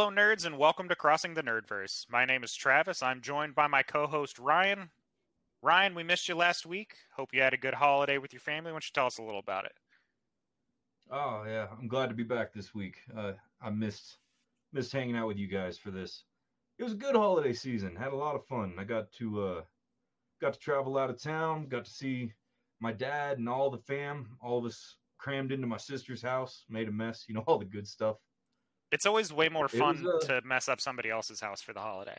Hello, nerds, and welcome to Crossing the Nerdverse. My name is Travis. I'm joined by my co host, Ryan. Ryan, we missed you last week. Hope you had a good holiday with your family. Why don't you tell us a little about it? Oh yeah, I'm glad to be back this week. Uh, I missed missed hanging out with you guys for this. It was a good holiday season. Had a lot of fun. I got to uh, got to travel out of town. Got to see my dad and all the fam. All of us crammed into my sister's house. Made a mess. You know all the good stuff. It's always way more fun uh, to mess up somebody else's house for the holiday.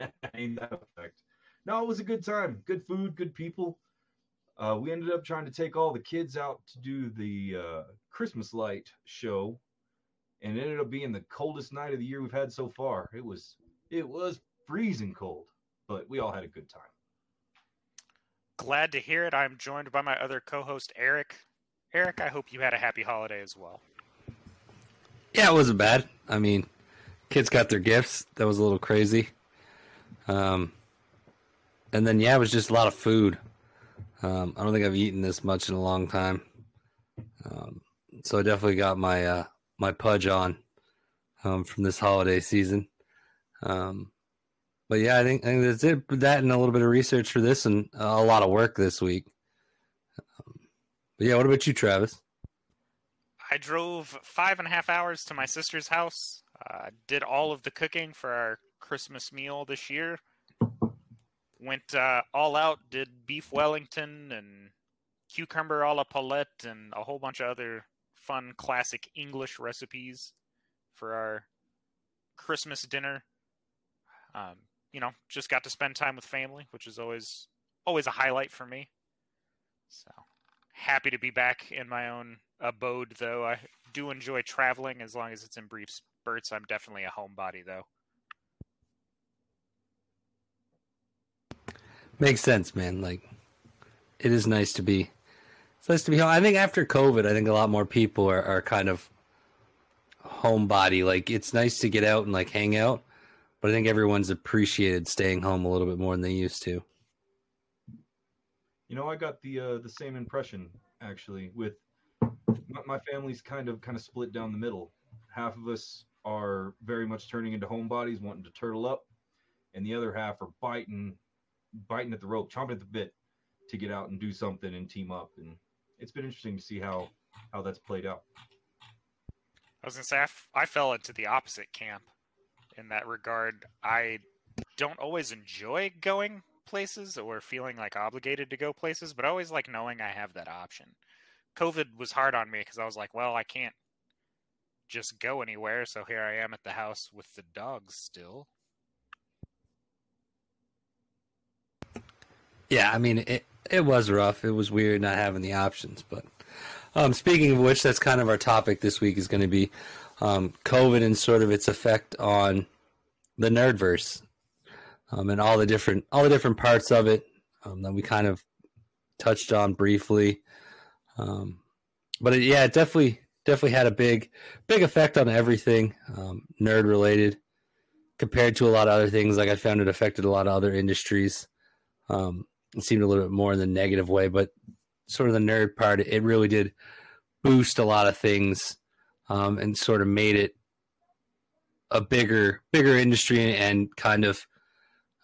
Ain't that effect? No, it was a good time. Good food, good people. Uh, we ended up trying to take all the kids out to do the uh, Christmas light show, and it ended up being the coldest night of the year we've had so far. It was it was freezing cold, but we all had a good time. Glad to hear it. I'm joined by my other co host, Eric. Eric, I hope you had a happy holiday as well. Yeah, it wasn't bad. I mean, kids got their gifts. That was a little crazy. Um, and then yeah, it was just a lot of food. Um, I don't think I've eaten this much in a long time. Um, so I definitely got my uh, my pudge on um, from this holiday season. Um, but yeah, I think I think that's it. That and a little bit of research for this, and a lot of work this week. Um, but yeah, what about you, Travis? I drove five and a half hours to my sister's house. Uh, did all of the cooking for our Christmas meal this year. Went uh, all out. Did beef Wellington and cucumber a la Paulette and a whole bunch of other fun classic English recipes for our Christmas dinner. Um, you know, just got to spend time with family, which is always always a highlight for me. So happy to be back in my own abode, though. I do enjoy traveling as long as it's in brief spurts. I'm definitely a homebody, though. Makes sense, man. Like, it is nice to be. It's nice to be home. I think after COVID, I think a lot more people are, are kind of homebody. Like, it's nice to get out and like hang out, but I think everyone's appreciated staying home a little bit more than they used to. You know, I got the uh, the same impression actually. With my, family's kind of kind of split down the middle. Half of us are very much turning into homebodies, wanting to turtle up, and the other half are biting biting at the rope, chomping at the bit to get out and do something and team up. And it's been interesting to see how how that's played out. I was gonna say I, f- I fell into the opposite camp in that regard. I don't always enjoy going places or feeling like obligated to go places, but always like knowing I have that option. COVID was hard on me because I was like, well, I can't just go anywhere, so here I am at the house with the dogs still. Yeah, I mean, it it was rough. It was weird not having the options. But um, speaking of which, that's kind of our topic this week is going to be um, COVID and sort of its effect on the nerdverse um, and all the different all the different parts of it um, that we kind of touched on briefly. Um, but it, yeah, it definitely definitely had a big big effect on everything um, nerd related compared to a lot of other things. Like I found it affected a lot of other industries. Um, it seemed a little bit more in the negative way, but sort of the nerd part, it really did boost a lot of things um, and sort of made it a bigger bigger industry and kind of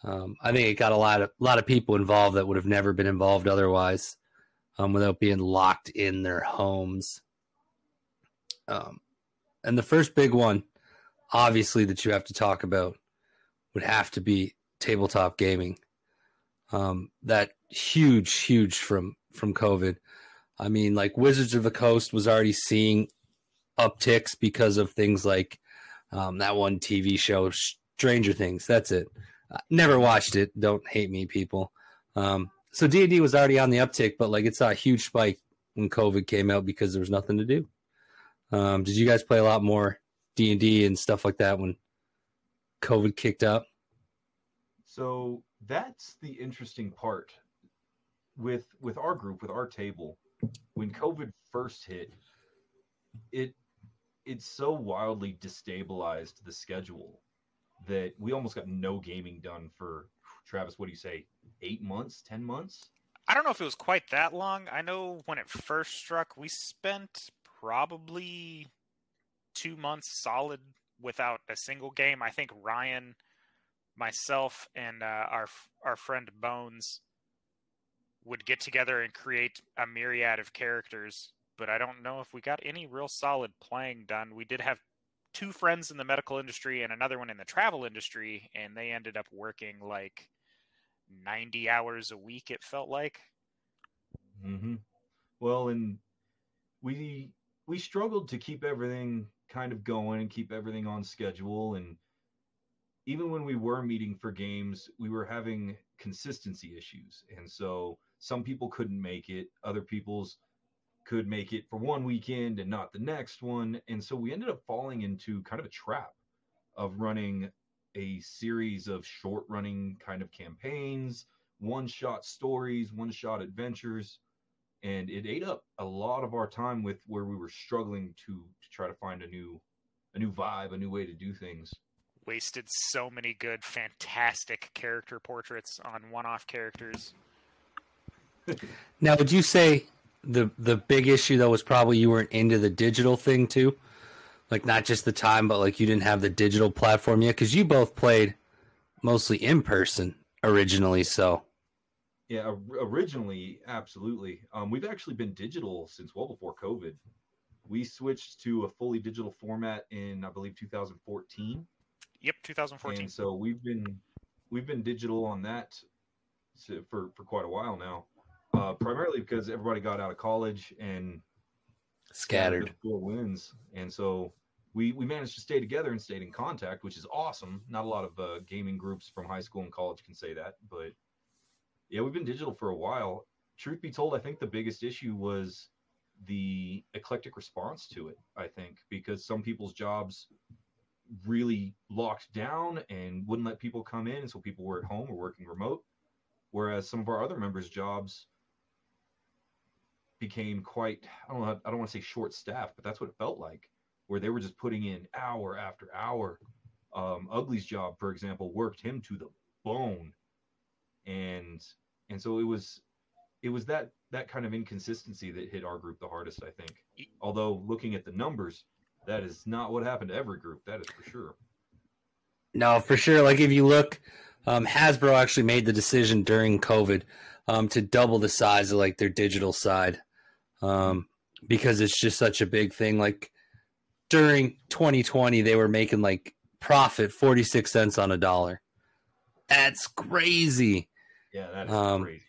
um, I think it got a lot of a lot of people involved that would have never been involved otherwise um, without being locked in their homes. Um, and the first big one, obviously, that you have to talk about would have to be tabletop gaming. Um, that huge, huge from from COVID. I mean, like Wizards of the Coast was already seeing upticks because of things like um, that one TV show, Stranger Things. That's it. Never watched it. Don't hate me, people. Um, so D and D was already on the uptick, but like it saw a huge spike when COVID came out because there was nothing to do. Um, did you guys play a lot more D and D and stuff like that when COVID kicked up? So that's the interesting part with with our group, with our table. When COVID first hit, it it so wildly destabilized the schedule that we almost got no gaming done for Travis. What do you say? Eight months? Ten months? I don't know if it was quite that long. I know when it first struck, we spent probably two months solid without a single game. I think Ryan, myself, and uh, our our friend Bones would get together and create a myriad of characters. But I don't know if we got any real solid playing done. We did have two friends in the medical industry and another one in the travel industry, and they ended up working like 90 hours a week, it felt like. Mm-hmm. Well, and we we struggled to keep everything kind of going and keep everything on schedule. And even when we were meeting for games, we were having consistency issues. And so some people couldn't make it, other people's could make it for one weekend and not the next one. And so we ended up falling into kind of a trap of running a series of short running kind of campaigns, one shot stories, one shot adventures. And it ate up a lot of our time with where we were struggling to, to try to find a new a new vibe, a new way to do things. Wasted so many good, fantastic character portraits on one off characters. now would you say the the big issue though was probably you weren't into the digital thing too, like not just the time, but like you didn't have the digital platform yet because you both played mostly in person originally. So yeah, originally absolutely. Um, we've actually been digital since well before COVID. We switched to a fully digital format in I believe 2014. Yep, 2014. And so we've been we've been digital on that for for quite a while now uh, primarily because everybody got out of college and scattered four wins, and so we we managed to stay together and stayed in contact, which is awesome. Not a lot of uh, gaming groups from high school and college can say that, but yeah, we've been digital for a while. Truth be told, I think the biggest issue was the eclectic response to it. I think because some people's jobs really locked down and wouldn't let people come in, and so people were at home or working remote. Whereas some of our other members' jobs became quite I don't know I don't want to say short staffed, but that's what it felt like, where they were just putting in hour after hour. Um, Ugly's job, for example, worked him to the bone, and and so it was it was that that kind of inconsistency that hit our group the hardest, I think. Although looking at the numbers, that is not what happened to every group. That is for sure. No, for sure. Like if you look, um, Hasbro actually made the decision during COVID um, to double the size of like their digital side um, because it's just such a big thing. Like during 2020, they were making like profit 46 cents on a dollar. That's crazy. Yeah, that is um, crazy.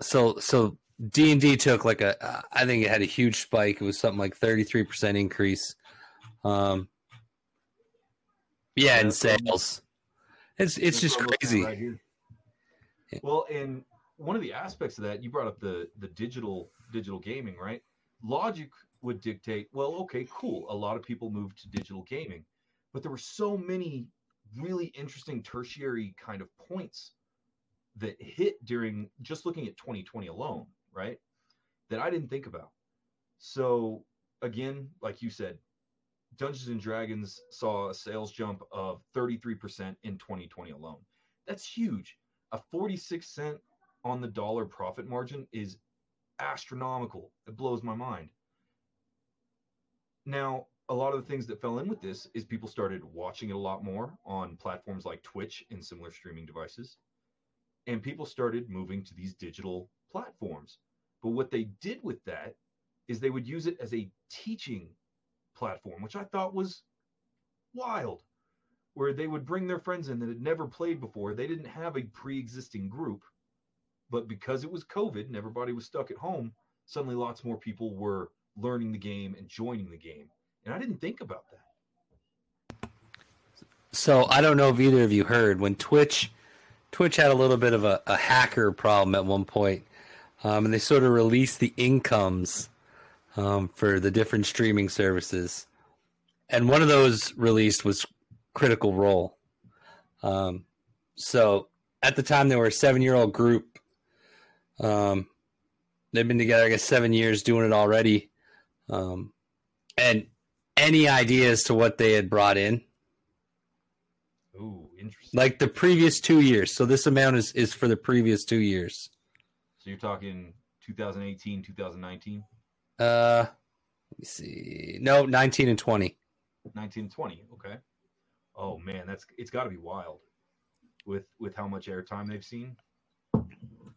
So, so D and D took like a, I think it had a huge spike. It was something like 33% increase. Um, yeah, in sales. It's it's just crazy. Right well, and one of the aspects of that, you brought up the the digital digital gaming, right? Logic would dictate, well, okay, cool. A lot of people moved to digital gaming, but there were so many really interesting tertiary kind of points that hit during just looking at 2020 alone, right? That I didn't think about. So again, like you said, Dungeons and Dragons saw a sales jump of 33% in 2020 alone. That's huge. A 46 cent on the dollar profit margin is astronomical. It blows my mind. Now, a lot of the things that fell in with this is people started watching it a lot more on platforms like Twitch and similar streaming devices. And people started moving to these digital platforms. But what they did with that is they would use it as a teaching platform, which I thought was wild, where they would bring their friends in that had never played before. They didn't have a pre existing group but because it was COVID and everybody was stuck at home, suddenly lots more people were learning the game and joining the game. And I didn't think about that. So I don't know if either of you heard when Twitch Twitch had a little bit of a, a hacker problem at one point, um, and they sort of released the incomes um, for the different streaming services, and one of those released was Critical Role. Um, so at the time, they were a seven-year-old group um, they've been together, I guess, seven years doing it already. Um, and any ideas to what they had brought in? Ooh, interesting. Like the previous two years. So this amount is, is for the previous two years. So you're talking 2018, 2019, Uh, let me see. No, 19 and 20. 19, 20. Okay. Oh man, that's it's got to be wild with with how much airtime they've seen.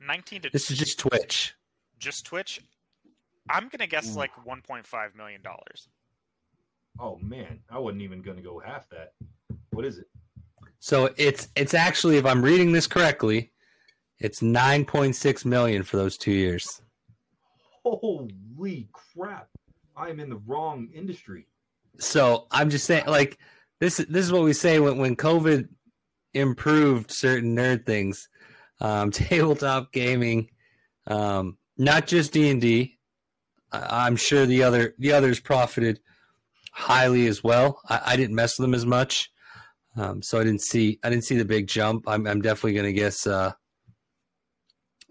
19 to This is just Twitch. just Twitch. I'm gonna guess Ooh. like 1.5 million dollars. Oh man, I wasn't even going to go half that. What is it? So it's it's actually, if I'm reading this correctly, it's 9.6 million for those two years. Holy crap! I am in the wrong industry. So I'm just saying, like this. This is what we say when when COVID improved certain nerd things, um, tabletop gaming, um, not just D and D. I'm sure the other the others profited highly as well. I, I didn't mess with them as much, um, so I didn't see I didn't see the big jump. I'm I'm definitely gonna guess. Uh,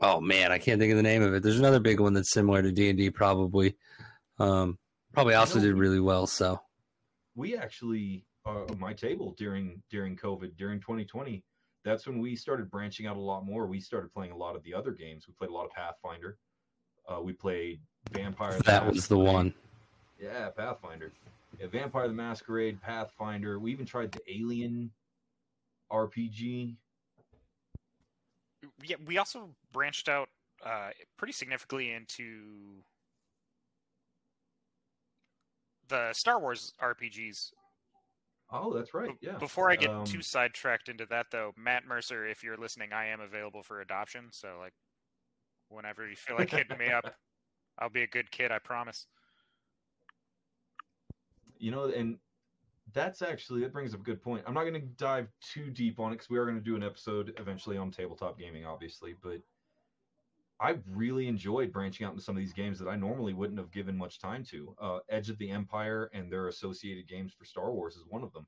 oh man, I can't think of the name of it. There's another big one that's similar to D and D, probably. Um, probably also did really well. So. we actually uh, my table during during COVID during 2020. That's when we started branching out a lot more. We started playing a lot of the other games. We played a lot of Pathfinder. Uh, we played Vampire. the That was the one. Yeah, Pathfinder. Yeah, Vampire the Masquerade, Pathfinder. We even tried the Alien RPG. Yeah, we also branched out uh, pretty significantly into the Star Wars RPGs. Oh, that's right. Yeah. Before I get Um, too sidetracked into that, though, Matt Mercer, if you're listening, I am available for adoption. So, like, whenever you feel like hitting me up, I'll be a good kid. I promise. you know, and that's actually that brings up a good point. I'm not going to dive too deep on it because we are going to do an episode eventually on tabletop gaming, obviously. But I really enjoyed branching out into some of these games that I normally wouldn't have given much time to. Uh, Edge of the Empire and their associated games for Star Wars is one of them.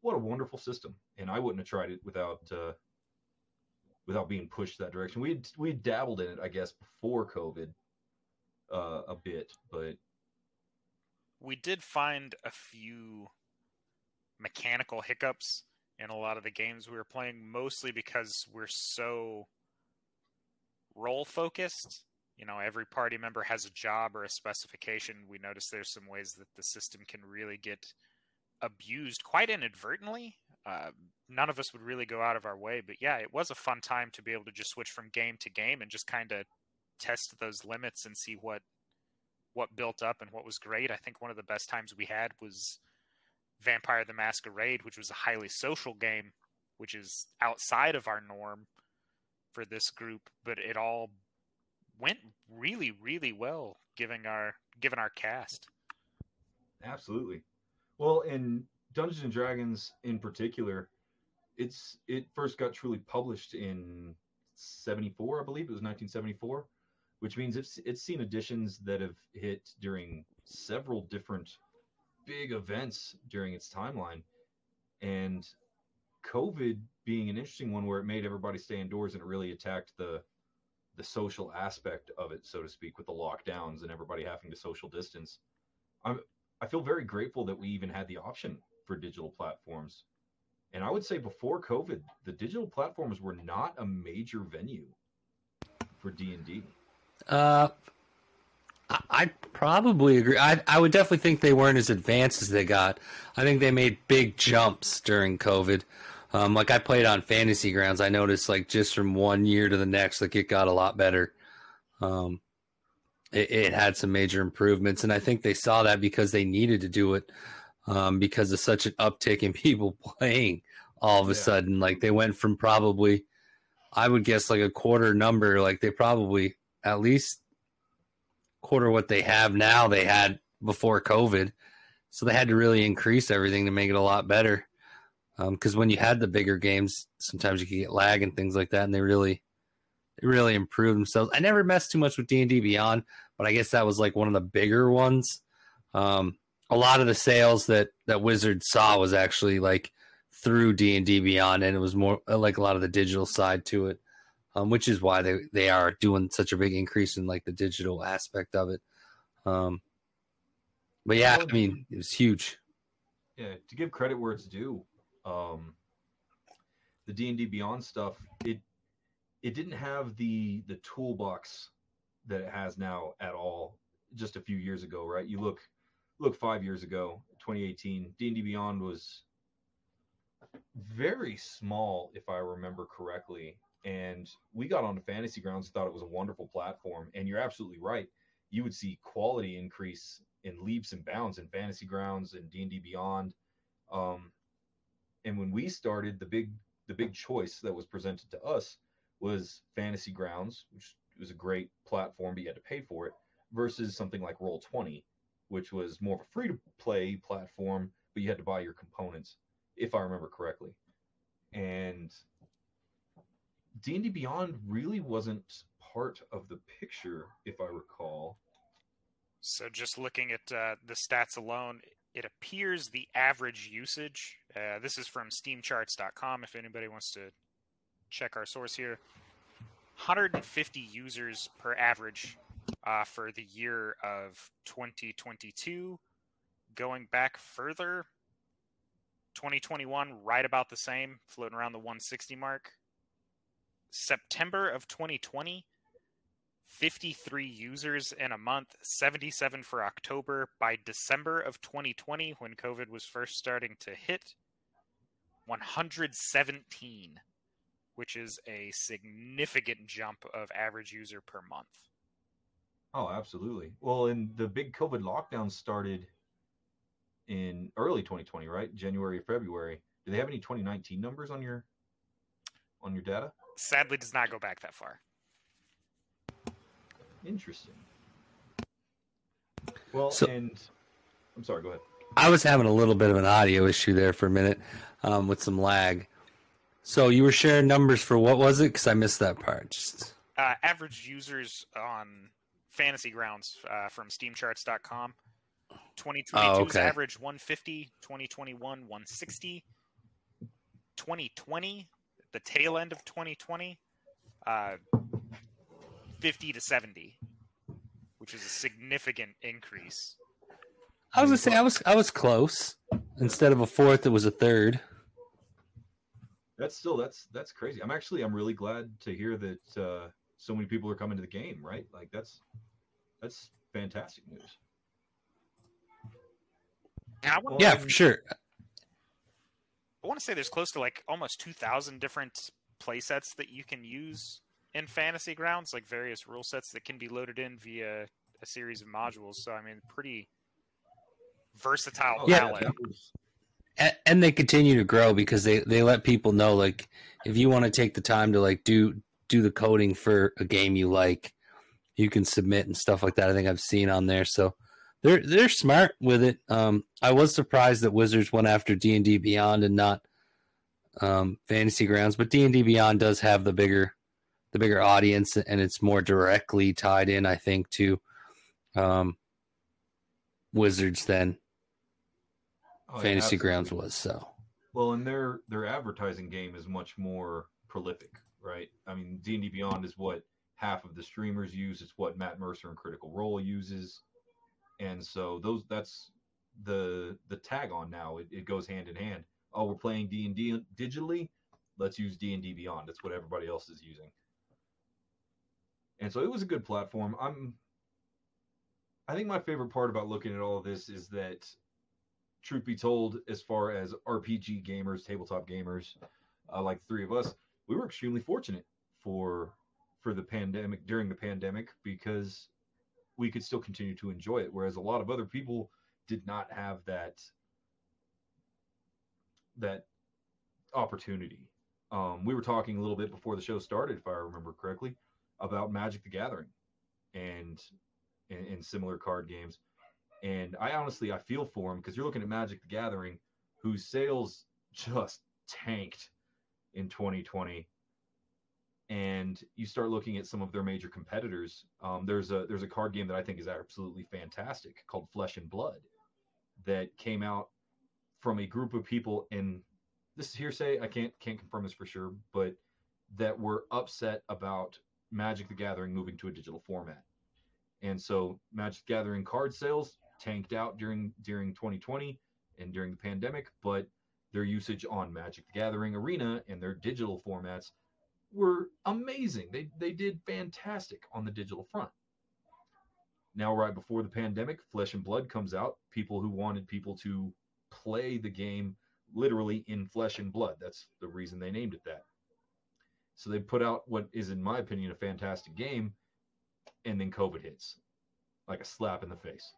What a wonderful system, and I wouldn't have tried it without uh, without being pushed that direction. We we dabbled in it, I guess, before COVID uh, a bit, but We did find a few mechanical hiccups in a lot of the games we were playing, mostly because we're so role focused. You know, every party member has a job or a specification. We notice there's some ways that the system can really get abused quite inadvertently. Uh, none of us would really go out of our way, but yeah, it was a fun time to be able to just switch from game to game and just kind of test those limits and see what what built up and what was great. I think one of the best times we had was Vampire the Masquerade, which was a highly social game, which is outside of our norm for this group, but it all went really, really well given our given our cast. Absolutely. Well, in Dungeons and Dragons in particular, it's it first got truly published in 74, I believe it was 1974, which means it's it's seen editions that have hit during several different big events during its timeline. And COVID being an interesting one where it made everybody stay indoors and it really attacked the the social aspect of it, so to speak, with the lockdowns and everybody having to social distance. I'm I feel very grateful that we even had the option for digital platforms. And I would say before COVID, the digital platforms were not a major venue for D and D. Uh, I probably agree. I I would definitely think they weren't as advanced as they got. I think they made big jumps during COVID. Um, like I played on Fantasy Grounds, I noticed like just from one year to the next, like it got a lot better. Um, it, it had some major improvements, and I think they saw that because they needed to do it um, because of such an uptick in people playing. All of a Yeah. sudden, like they went from probably, I would guess like a quarter number, like they probably at least quarter what they have now they had before COVID. So they had to really increase everything to make it a lot better. Because when you had the bigger games, sometimes you could get lag and things like that, and they really, they really improved themselves. I never messed too much with D and D Beyond, but I guess that was like one of the bigger ones. Um, a lot of the sales that that Wizard saw was actually like through D and D Beyond, and it was more like a lot of the digital side to it um, which is why they they are doing such a big increase in like the digital aspect of it. Um, but yeah, I mean, it was huge. Yeah, to give credit where it's due, um, the D and D Beyond stuff it it didn't have the the toolbox that it has now at all just a few years ago right you look look 5 years ago 2018 D&D Beyond was very small if I remember correctly and we got onto fantasy grounds and thought it was a wonderful platform. And you're absolutely right. You would see quality increase in leaps and bounds in fantasy grounds and D&D Beyond. Um, and when we started the big the big choice that was presented to us was fantasy grounds which was a great platform but you had to pay for it versus something like Roll20 which was more of a free to play platform but you had to buy your components if i remember correctly. And d&d beyond really wasn't part of the picture if i recall So just looking at uh, the stats alone, it appears the average usage. Uh, this is from SteamCharts.com. If anybody wants to check our source here, 150 users per average uh, for the year of 2022. Going back further, 2021 right about the same, floating around the 160 mark. September of 2020 53 users in a month, 77 for October. By December of 2020, when COVID was first starting to hit, 117, which is a significant jump of average user per month. Oh, absolutely. Well, and the big COVID lockdown started in early 2020, right? January, February. Do they have any 2019 numbers on your on your data? Sadly, does not go back that far. Interesting. Well, So- and I'm sorry. Go ahead. I was having a little bit of an audio issue there for a minute um, with some lag. So you were sharing numbers for what was it? Because I missed that part. Just Uh, average users on Fantasy Grounds uh, from SteamCharts.com. 2022's Oh, okay. average 150, 2021 160, 2020, the tail end of 2020, uh, 50 to 70, which is a significant increase. I was gonna say I was I was close. Instead of a fourth, it was a third. That's still that's that's crazy. I'm actually I'm really glad to hear that uh, so many people are coming to the game. Right? Like that's that's fantastic news. And I want, Well, Yeah, for sure. I want to say there's close to like almost 2,000 different play sets that you can use in Fantasy Grounds, like various rule sets that can be loaded in via a series of modules. So, I mean, pretty versatile Oh, Yeah. palette. and, and they continue to grow because they they let people know like if you want to take the time to like do do the coding for a game you like you can submit and stuff like that i think i've seen on there so they're they're smart with it um i was surprised that wizards went after d&d beyond and not um fantasy grounds but d&d beyond does have the bigger the bigger audience and it's more directly tied in i think to um wizards than oh, yeah, fantasy grounds was so Well, and their their advertising game is much more prolific, right? I mean, D and D Beyond is what half of the streamers use. It's what Matt Mercer and Critical Role uses, and so those that's the the tag on now. It, it goes hand in hand. Oh, we're playing D and D digitally. Let's use D and D Beyond. That's what everybody else is using. And so it was a good platform. I'm. I think my favorite part about looking at all of this is that truth be told, as far as RPG gamers, tabletop gamers, uh, like the three of us, we were extremely fortunate for for the pandemic during the pandemic because we could still continue to enjoy it, whereas a lot of other people did not have that that opportunity. Um, we were talking a little bit before the show started, if I remember correctly, about Magic the Gathering and and, and similar card games. And I honestly I feel for them because you're looking at Magic the Gathering, whose sales just tanked in 2020. And you start looking at some of their major competitors. Um, there's a there's a card game that I think is absolutely fantastic called Flesh and Blood, that came out from a group of people. And this is hearsay. I can't can't confirm this for sure, but that were upset about Magic the Gathering moving to a digital format. And so Magic the Gathering card sales tanked out during during 2020 and during the pandemic, but their usage on Magic the Gathering Arena and their digital formats were amazing. They they did fantastic on the digital front. Now, right before the pandemic, Flesh and Blood comes out. People who wanted people to play the game literally in flesh and blood. That's the reason they named it that. So they put out what is, in my opinion, a fantastic game, and then COVID hits like a slap in the face.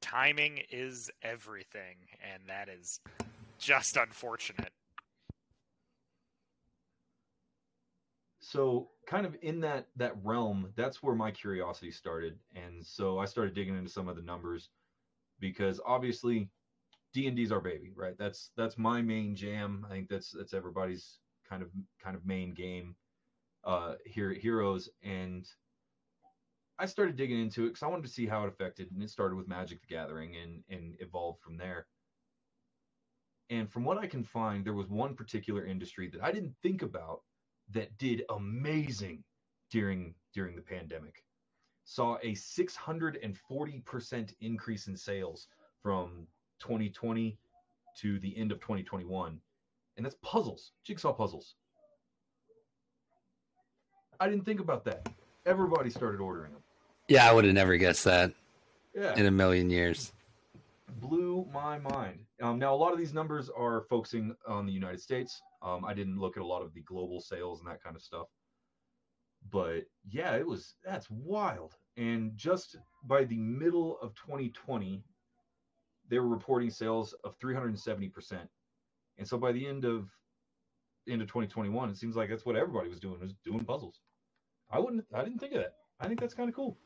Timing is everything, and that is just unfortunate. So kind of in that that realm that's where my curiosity started. And so i started digging into some of the numbers because obviously d&d's our baby right? That's that's my main jam. I think that's that's everybody's kind of kind of main game uh here at heroes. And i started digging into it because i wanted to see how it affected and it started with magic the gathering and and evolved from there. And from what i can find there was one particular industry that i didn't think about that did amazing during during the pandemic. Saw a 640% increase in sales from 2020 to the end of 2021 and that's puzzles jigsaw puzzles. I didn't think about that. Everybody started ordering them Yeah, I would have never guessed that yeah. in a million years. Blew my mind. Um, now, a lot of these numbers are focusing on the United States. Um, I didn't look at a lot of the global sales and that kind of stuff. But yeah, it was that's wild. And just by the middle of 2020, they were reporting sales of 370%. And so by the end of end of 2021, it seems like that's what everybody was doing was doing puzzles. I wouldn't I didn't think of that. I think that's kind of cool.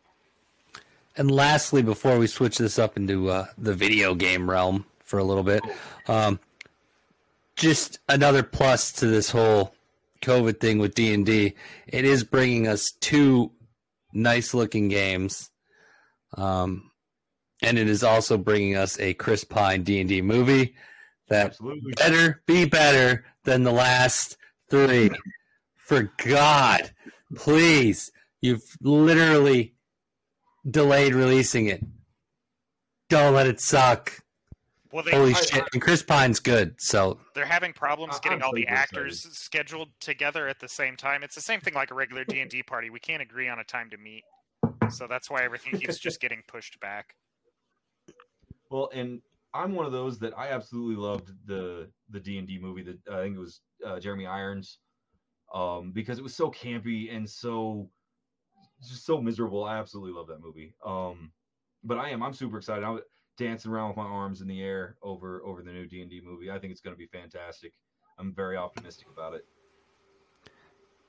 And lastly, before we switch this up into uh, the video game realm for a little bit, um, just another plus to this whole COVID thing with D and D. It is bringing us two nice looking games, um, and it is also bringing us a Chris Pine D and D movie that Absolutely. better be better than the last three. For God, please, you've literally delayed releasing it. Don't let it suck. Well, they Holy I- shit! And Chris Pine's good, so they're having problems I- getting I'm all the super excited. actors scheduled together at the same time. It's the same thing like a regular D and D party. We can't agree on a time to meet, so that's why everything keeps just getting pushed back. Well, and I'm one of those that I absolutely loved the the D and D movie that I think it was uh, Jeremy Irons, um, because it was so campy and so just so miserable. I absolutely love that movie. Um, but I am I'm super excited. I'm dancing around with my arms in the air over over the new D and D movie. I think it's going to be fantastic. I'm very optimistic about it.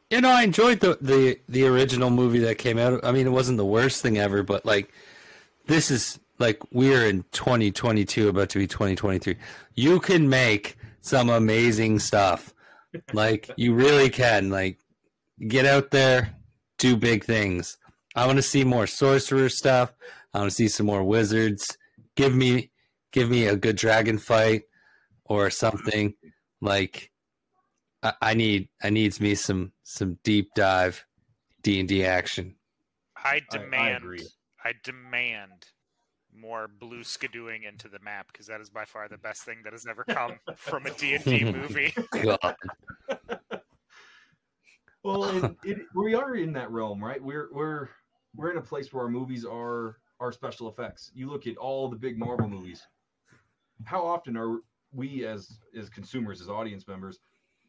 you know I enjoyed the the the original movie that came out. I mean, it wasn't the worst thing ever, but like this is like we're in 2022, about to be 2023. You can make some amazing stuff. Like you really can. Like get out there, do big things. I want to see more sorcerer stuff. I want to see some more wizards. Give me give me a good dragon fight or something. Like I, I need I needs me some some deep dive D and D action. I I- I demand. I, demand more blue skidooing into the map because that is by far the best thing that has ever come from a D and D movie. Well, and it, we are in that realm, right? We're we're we're in a place where our movies are are special effects. You look at all the big Marvel movies. How often are we as as consumers, as audience members,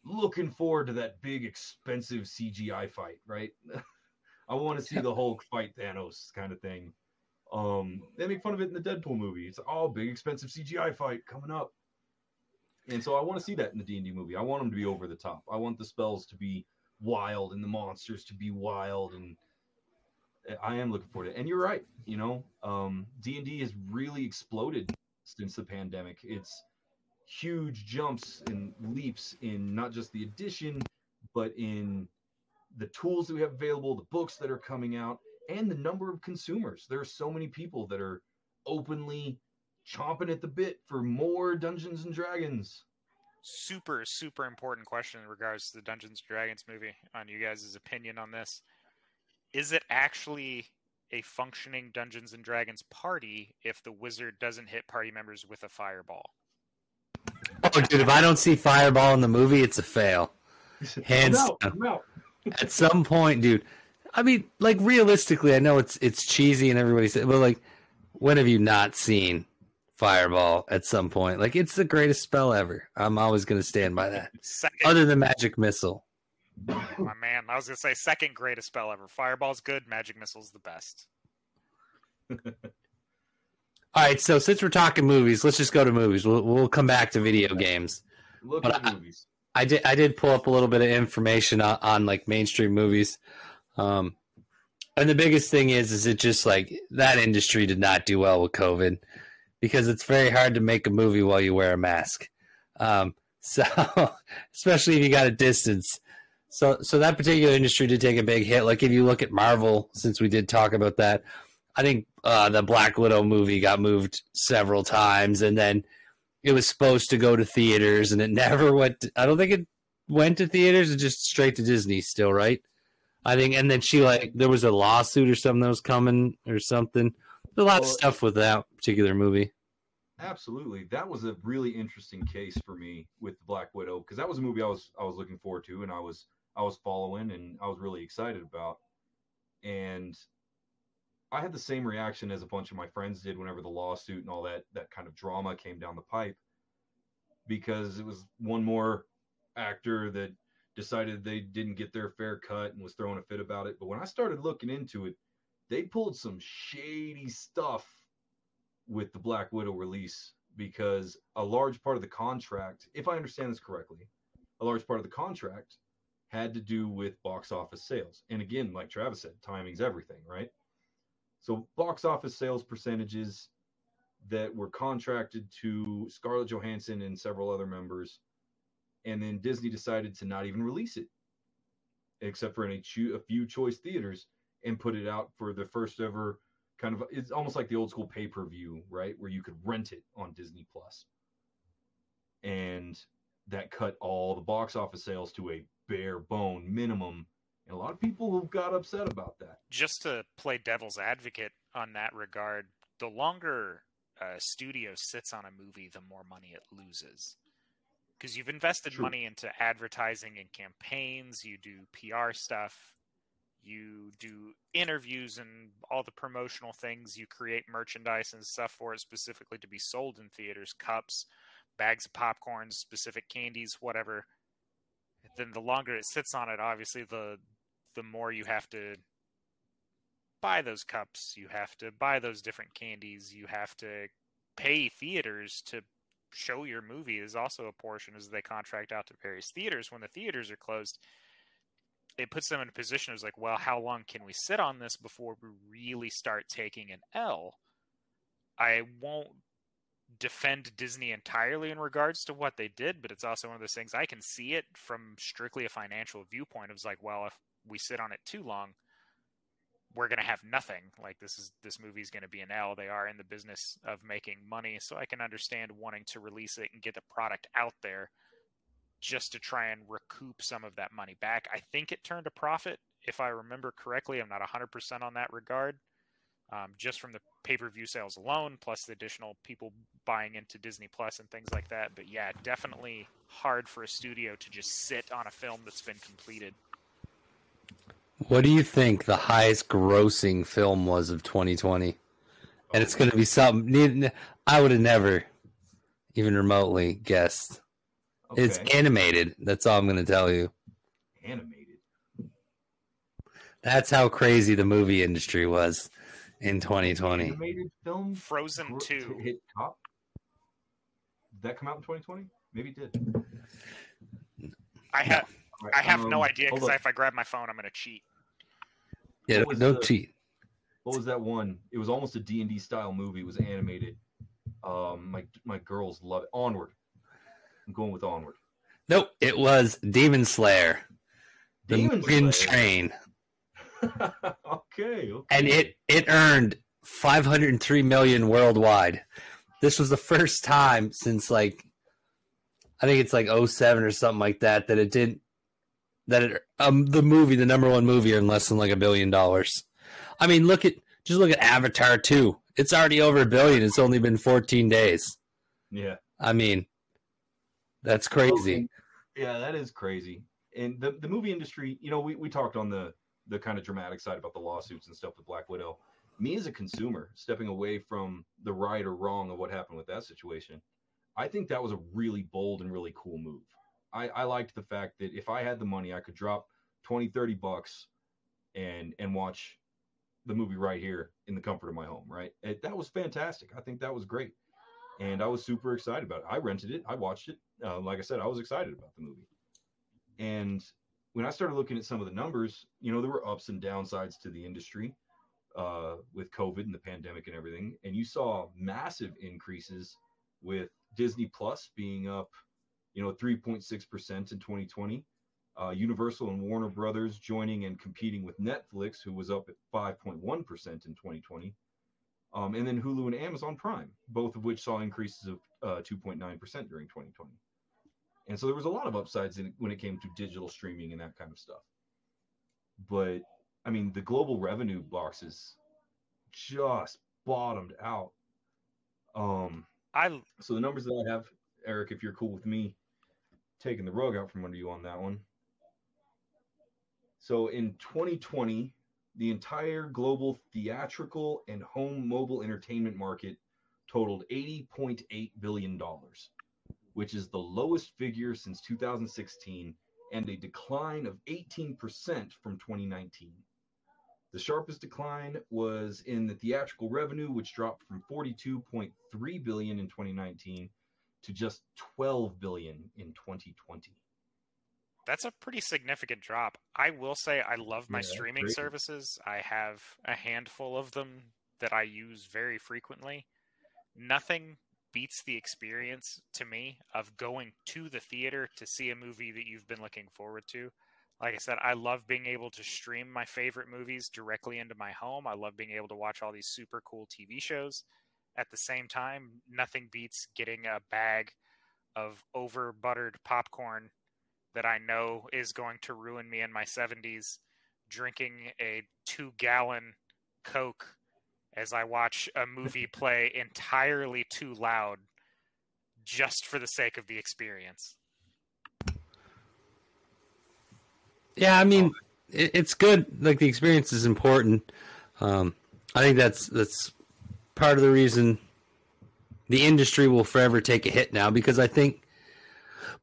looking forward to that big expensive CGI fight, right? I want to see the Hulk fight Thanos kind of thing. Um, they make fun of it in the Deadpool movie. It's all big expensive CGI fight coming up. And so I want to see that in the D&D movie. I want them to be over the top. I want the spells to be wild and the monsters to be wild and I am looking forward to it. And you're right, you know, um D&D has really exploded since the pandemic. It's huge jumps and leaps in not just the edition, but in the tools that we have available, the books that are coming out, and the number of consumers. There are so many people that are openly chomping at the bit for more Dungeons and Dragons. Super super important question in regards to the Dungeons and Dragons movie on you guys' opinion on this. Is it actually a functioning Dungeons and Dragons party if the wizard doesn't hit party members with a fireball? Oh, dude, if I don't see Fireball in the movie, it's a fail. Hands I'm out. I'm out. At some point, dude. I mean, like realistically, I know it's it's cheesy and everybody said, but like, when have you not seen Fireball at some point? Like, it's the greatest spell ever. I'm always going to stand by that. Second, Other than Magic Missile. my man. I was gonna say second greatest spell ever. Fireball's good. Magic missile's the best. All right, so since we're talking movies, let's just go to movies. We'll we'll come back to video games. Look But at I- movies. I did I did pull up a little bit of information on, on like mainstream movies. Um and the biggest thing is is it just like that industry did not do well with COVID because it's very hard to make a movie while you wear a mask. Um so especially if you got a distance. So so that particular industry did take a big hit. Like if you look at Marvel, since we did talk about that, I think uh, the Black Widow movie got moved several times, and then it was supposed to go to theaters, and it never went. To, I don't think it went to theaters. It just straight to Disney still, right? I think, and then she like there was a lawsuit or something that was coming or something. A lot of stuff with that particular movie. Absolutely, that was a really interesting case for me with the Black Widow because that was a movie I was I was looking forward to and I was I was following and I was really excited about. And I had the same reaction as a bunch of my friends did whenever the lawsuit and all that that kind of drama came down the pipe because it was one more actor that decided they didn't get their fair cut and was throwing a fit about it. But when I started looking into it, they pulled some shady stuff with the Black Widow release because a large part of the contract, if I understand this correctly, a large part of the contract had to do with box office sales. And again, like Travis said, timing's everything, right? So box office sales percentages that were contracted to Scarlett Johansson and several other members, and then Disney decided to not even release it, except for in a, chu- a few choice theaters, and put it out for the first ever kind of. It's almost like the old school pay per view, right, where you could rent it on Disney Plus, and that cut all the box office sales to a bare bone minimum. And a lot of people have got upset about that. just to play devil's advocate on that regard, the longer a studio sits on a movie, the more money it loses. Because you've invested True. money into advertising and campaigns, you do PR stuff, you do interviews and all the promotional things, you create merchandise and stuff for it specifically to be sold in theaters, cups, bags of popcorn, specific candies, whatever. Then the longer it sits on it, obviously the the more you have to buy those cups, you have to buy those different candies, you have to pay theaters to show your movie is also a portion as they contract out to various theaters. When the theaters are closed, it puts them in a position of like, well, how long can we sit on this before we really start taking an L? I won't defend Disney entirely in regards to what they did, but it's also one of those things I can see it from strictly a financial viewpoint. Of like, well, if we sit on it too long, we're going to have nothing. Like this is this movie's going to be an L. They are in the business of making money, so I can understand wanting to release it and get the product out there just to try and recoup some of that money back. I think it turned a profit if I remember correctly. I'm not 100% on that regard. Um, just from the pay-per-view sales alone, plus the additional people buying into Disney Plus and things like that. But yeah, definitely hard for a studio to just sit on a film that's been completed. What do you think the highest grossing film was of 2020? And it's going to be something I would have never even remotely guessed. It's animated. That's all I'm going to tell you. animated. That's how crazy the movie industry was in 2020. Animated film Frozen gro- 2. hit top. Did that come out in 2020? Maybe it did. I have All right, I have no um, idea because if I grab my phone, I'm going to cheat. Yeah, What was don't the- cheat. what was that one? It was almost a D and D style movie. It was animated. Um, my my girls love it. Onward. I'm going with Onward. Nope, it was Demon Slayer, Demon Slayer. Train, okay, okay. and it it earned 503 million worldwide. This was the first time since like I think it's like 07 or something like that that it didn't that it um the movie the number one movie earned less than like a billion dollars. I mean, look at just look at Avatar 2. It's already over a billion. It's only been 14 days. yeah. I mean, that's crazy. Yeah, that is crazy. and the the movie industry, you know, we we talked on the the kind of dramatic side about the lawsuits and stuff with Black Widow. Me as a consumer, stepping away from the right or wrong of what happened with that situation, I think that was a really bold and really cool move. I, I liked the fact that if I had the money, I could drop 20, 30 bucks and and watch the movie right here in the comfort of my home, right? It, that was fantastic. I think that was great. And I was super excited about it. I rented it, I watched it. Uh, like I said, I was excited about the movie. And when I started looking at some of the numbers, you know, there were ups and downsides to the industry uh, with COVID and the pandemic and everything. And you saw massive increases with Disney Plus being up, you know, 3.6% in 2020. Uh, Universal and Warner Brothers joining and competing with Netflix, who was up at 5.1% in 2020. Um, and then Hulu and Amazon Prime, both of which saw increases of uh, 2.9% during 2020. And so there was a lot of upsides in, when it came to digital streaming and that kind of stuff. But I mean, the global revenue boxes just bottomed out. Um, I so the numbers that I have, Eric, if you're cool with me taking the rug out from under you on that one. So in 2020, the entire global theatrical and home mobile entertainment market totaled 80.8 billion dollars which is the lowest figure since 2016 and a decline of 18% from 2019. The sharpest decline was in the theatrical revenue, which dropped from 42.3 billion in 2019 to just 12 billion in 2020. That's a pretty significant drop. I will say I love my Yeah, streaming great. services. I have a handful of them that I use very frequently. Nothing beats the experience to me of going to the theater to see a movie that you've been looking forward to. Like I said, I love being able to stream my favorite movies directly into my home. I love being able to watch all these super cool TV shows. At the same time, nothing beats getting a bag of over buttered popcorn that I know is going to ruin me in my 70s, drinking a two gallon Coke as I watch a movie play entirely too loud just for the sake of the experience. Yeah, I mean, it, it's good. Like the experience is important. Um, I think that's that's part of the reason the industry will forever take a hit now because I think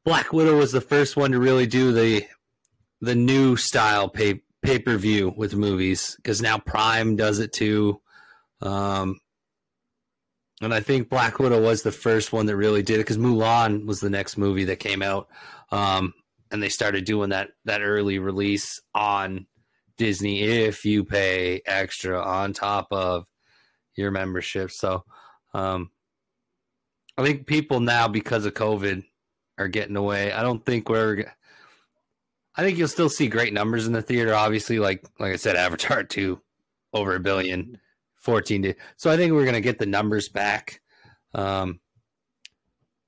Black Widow was the first one to really do the the new style pay pay per view with movies because now Prime does it too. Um, and I think Black Widow was the first one that really did it because Mulan was the next movie that came out. Um, and they started doing that that early release on Disney if you pay extra on top of your membership. So um, I think people now because of COVID are getting away. I don't think we're I think you'll still see great numbers in the theater obviously like like I said Avatar 2 over a billion 14 to, so I think we're to get the numbers back. Um,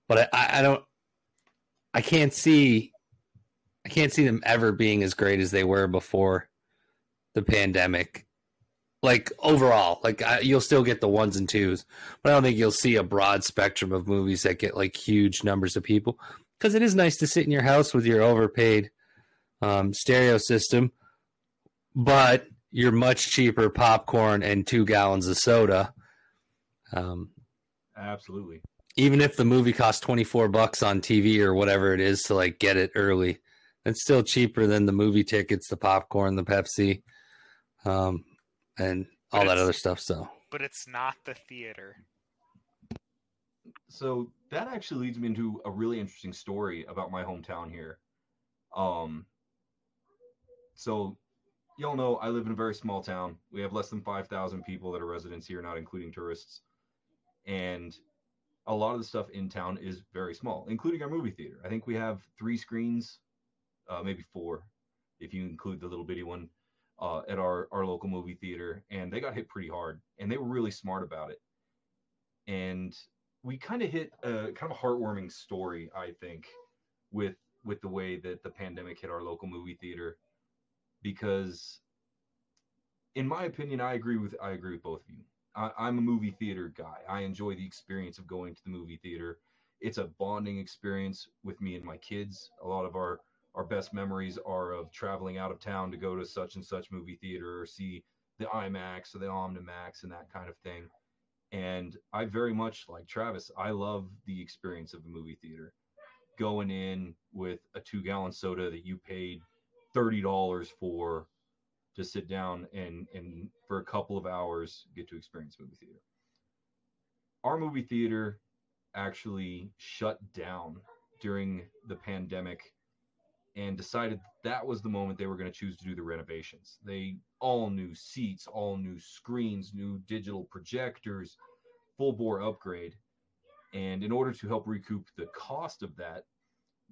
but I, I don't I can't see I can't see them ever being as great as they were before the pandemic. Like overall, like I, you'll still get the ones and twos, but I don't think you'll see a broad spectrum of movies that get like huge numbers of people. Because it is nice to sit in your house with your overpaid um, stereo system, but your much cheaper popcorn and two gallons of soda. Um, Absolutely. even if the movie costs 24 bucks on TV or whatever it is to like get it early, it's still cheaper than the movie tickets, the popcorn, the Pepsi, um, and all that other stuff. So But it's not the theater. So that actually leads me into a really interesting story about my hometown here. Um, so y'all know I live in a very small town. We have less than 5,000 people that are residents here, not including tourists. And a lot of the stuff in town is very small, including our movie theater. I think we have three screens, uh, maybe four, if you include the little bitty one, uh, at our, our local movie theater. And they got hit pretty hard, and they were really smart about it. And we kind of hit a kind of a heartwarming story, I think, with with the way that the pandemic hit our local movie theater, because, in my opinion, I agree with I agree with both of you. I, I'm a movie theater guy. I enjoy the experience of going to the movie theater. It's a bonding experience with me and my kids. A lot of our our best memories are of traveling out of town to go to such and such movie theater or see the IMAX or the Omnimax and that kind of thing. And I very much like Travis, I love the experience of a movie theater. Going in with a two gallon soda that you paid $30 for to sit down and, and for a couple of hours get to experience movie theater. Our movie theater actually shut down during the pandemic and decided that was the moment they were going to choose to do the renovations. They all new seats, all new screens, new digital projectors, full bore upgrade. And in order to help recoup the cost of that,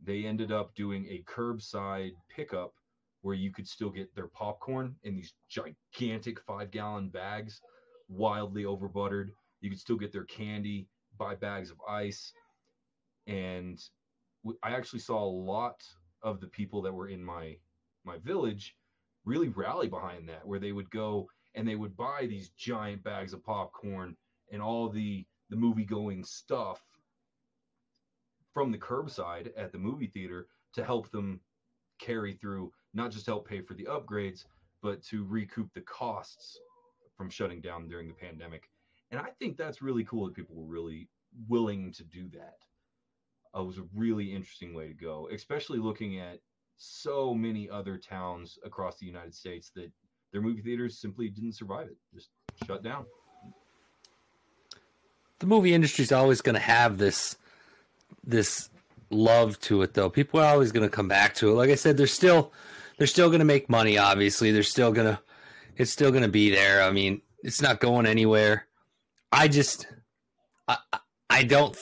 they ended up doing a curbside pickup where you could still get their popcorn in these gigantic five gallon bags, wildly over buttered. You could still get their candy, buy bags of ice. And I actually saw a lot of the people that were in my my village really rally behind that where they would go and they would buy these giant bags of popcorn and all the the movie going stuff from the curbside at the movie theater to help them carry through not just help pay for the upgrades but to recoup the costs from shutting down during the pandemic. And i think that's really cool that people were really willing to do that uh, was a really interesting way to go, especially looking at so many other towns across the United States that their movie theaters simply didn't survive it, just shut down. The movie industry is always going to have this this love to it, though. People are always going to come back to it. Like I said, they're still they're still going to make money. Obviously, they're still gonna it's still going to be there. I mean, it's not going anywhere. I just I I don't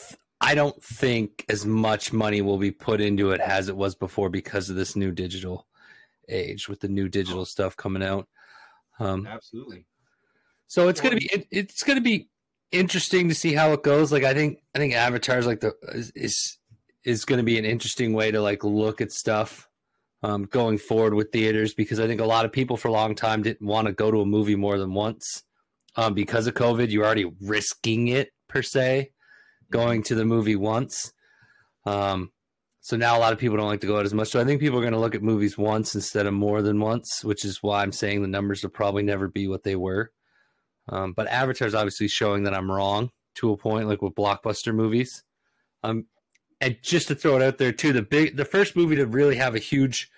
I don't think as much money will be put into it as it was before because of this new digital age with the new digital stuff coming out. Um, Absolutely. So it's gonna be it, it's gonna be interesting to see how it goes. Like I think I think Avatar's like the is is going to be an interesting way to like look at stuff um, going forward with theaters because I think a lot of people for a long time didn't want to go to a movie more than once um, because of COVID. You're already risking it per se going to the movie once. Um, so now a lot of people don't like to go out as much. So I think people are going to look at movies once instead of more than once, which is why I'm saying the numbers will probably never be what they were. Um, but Avatar is obviously showing that I'm wrong to a point, like with blockbuster movies. Um, and just to throw it out there too, the big, the first movie to really have a huge,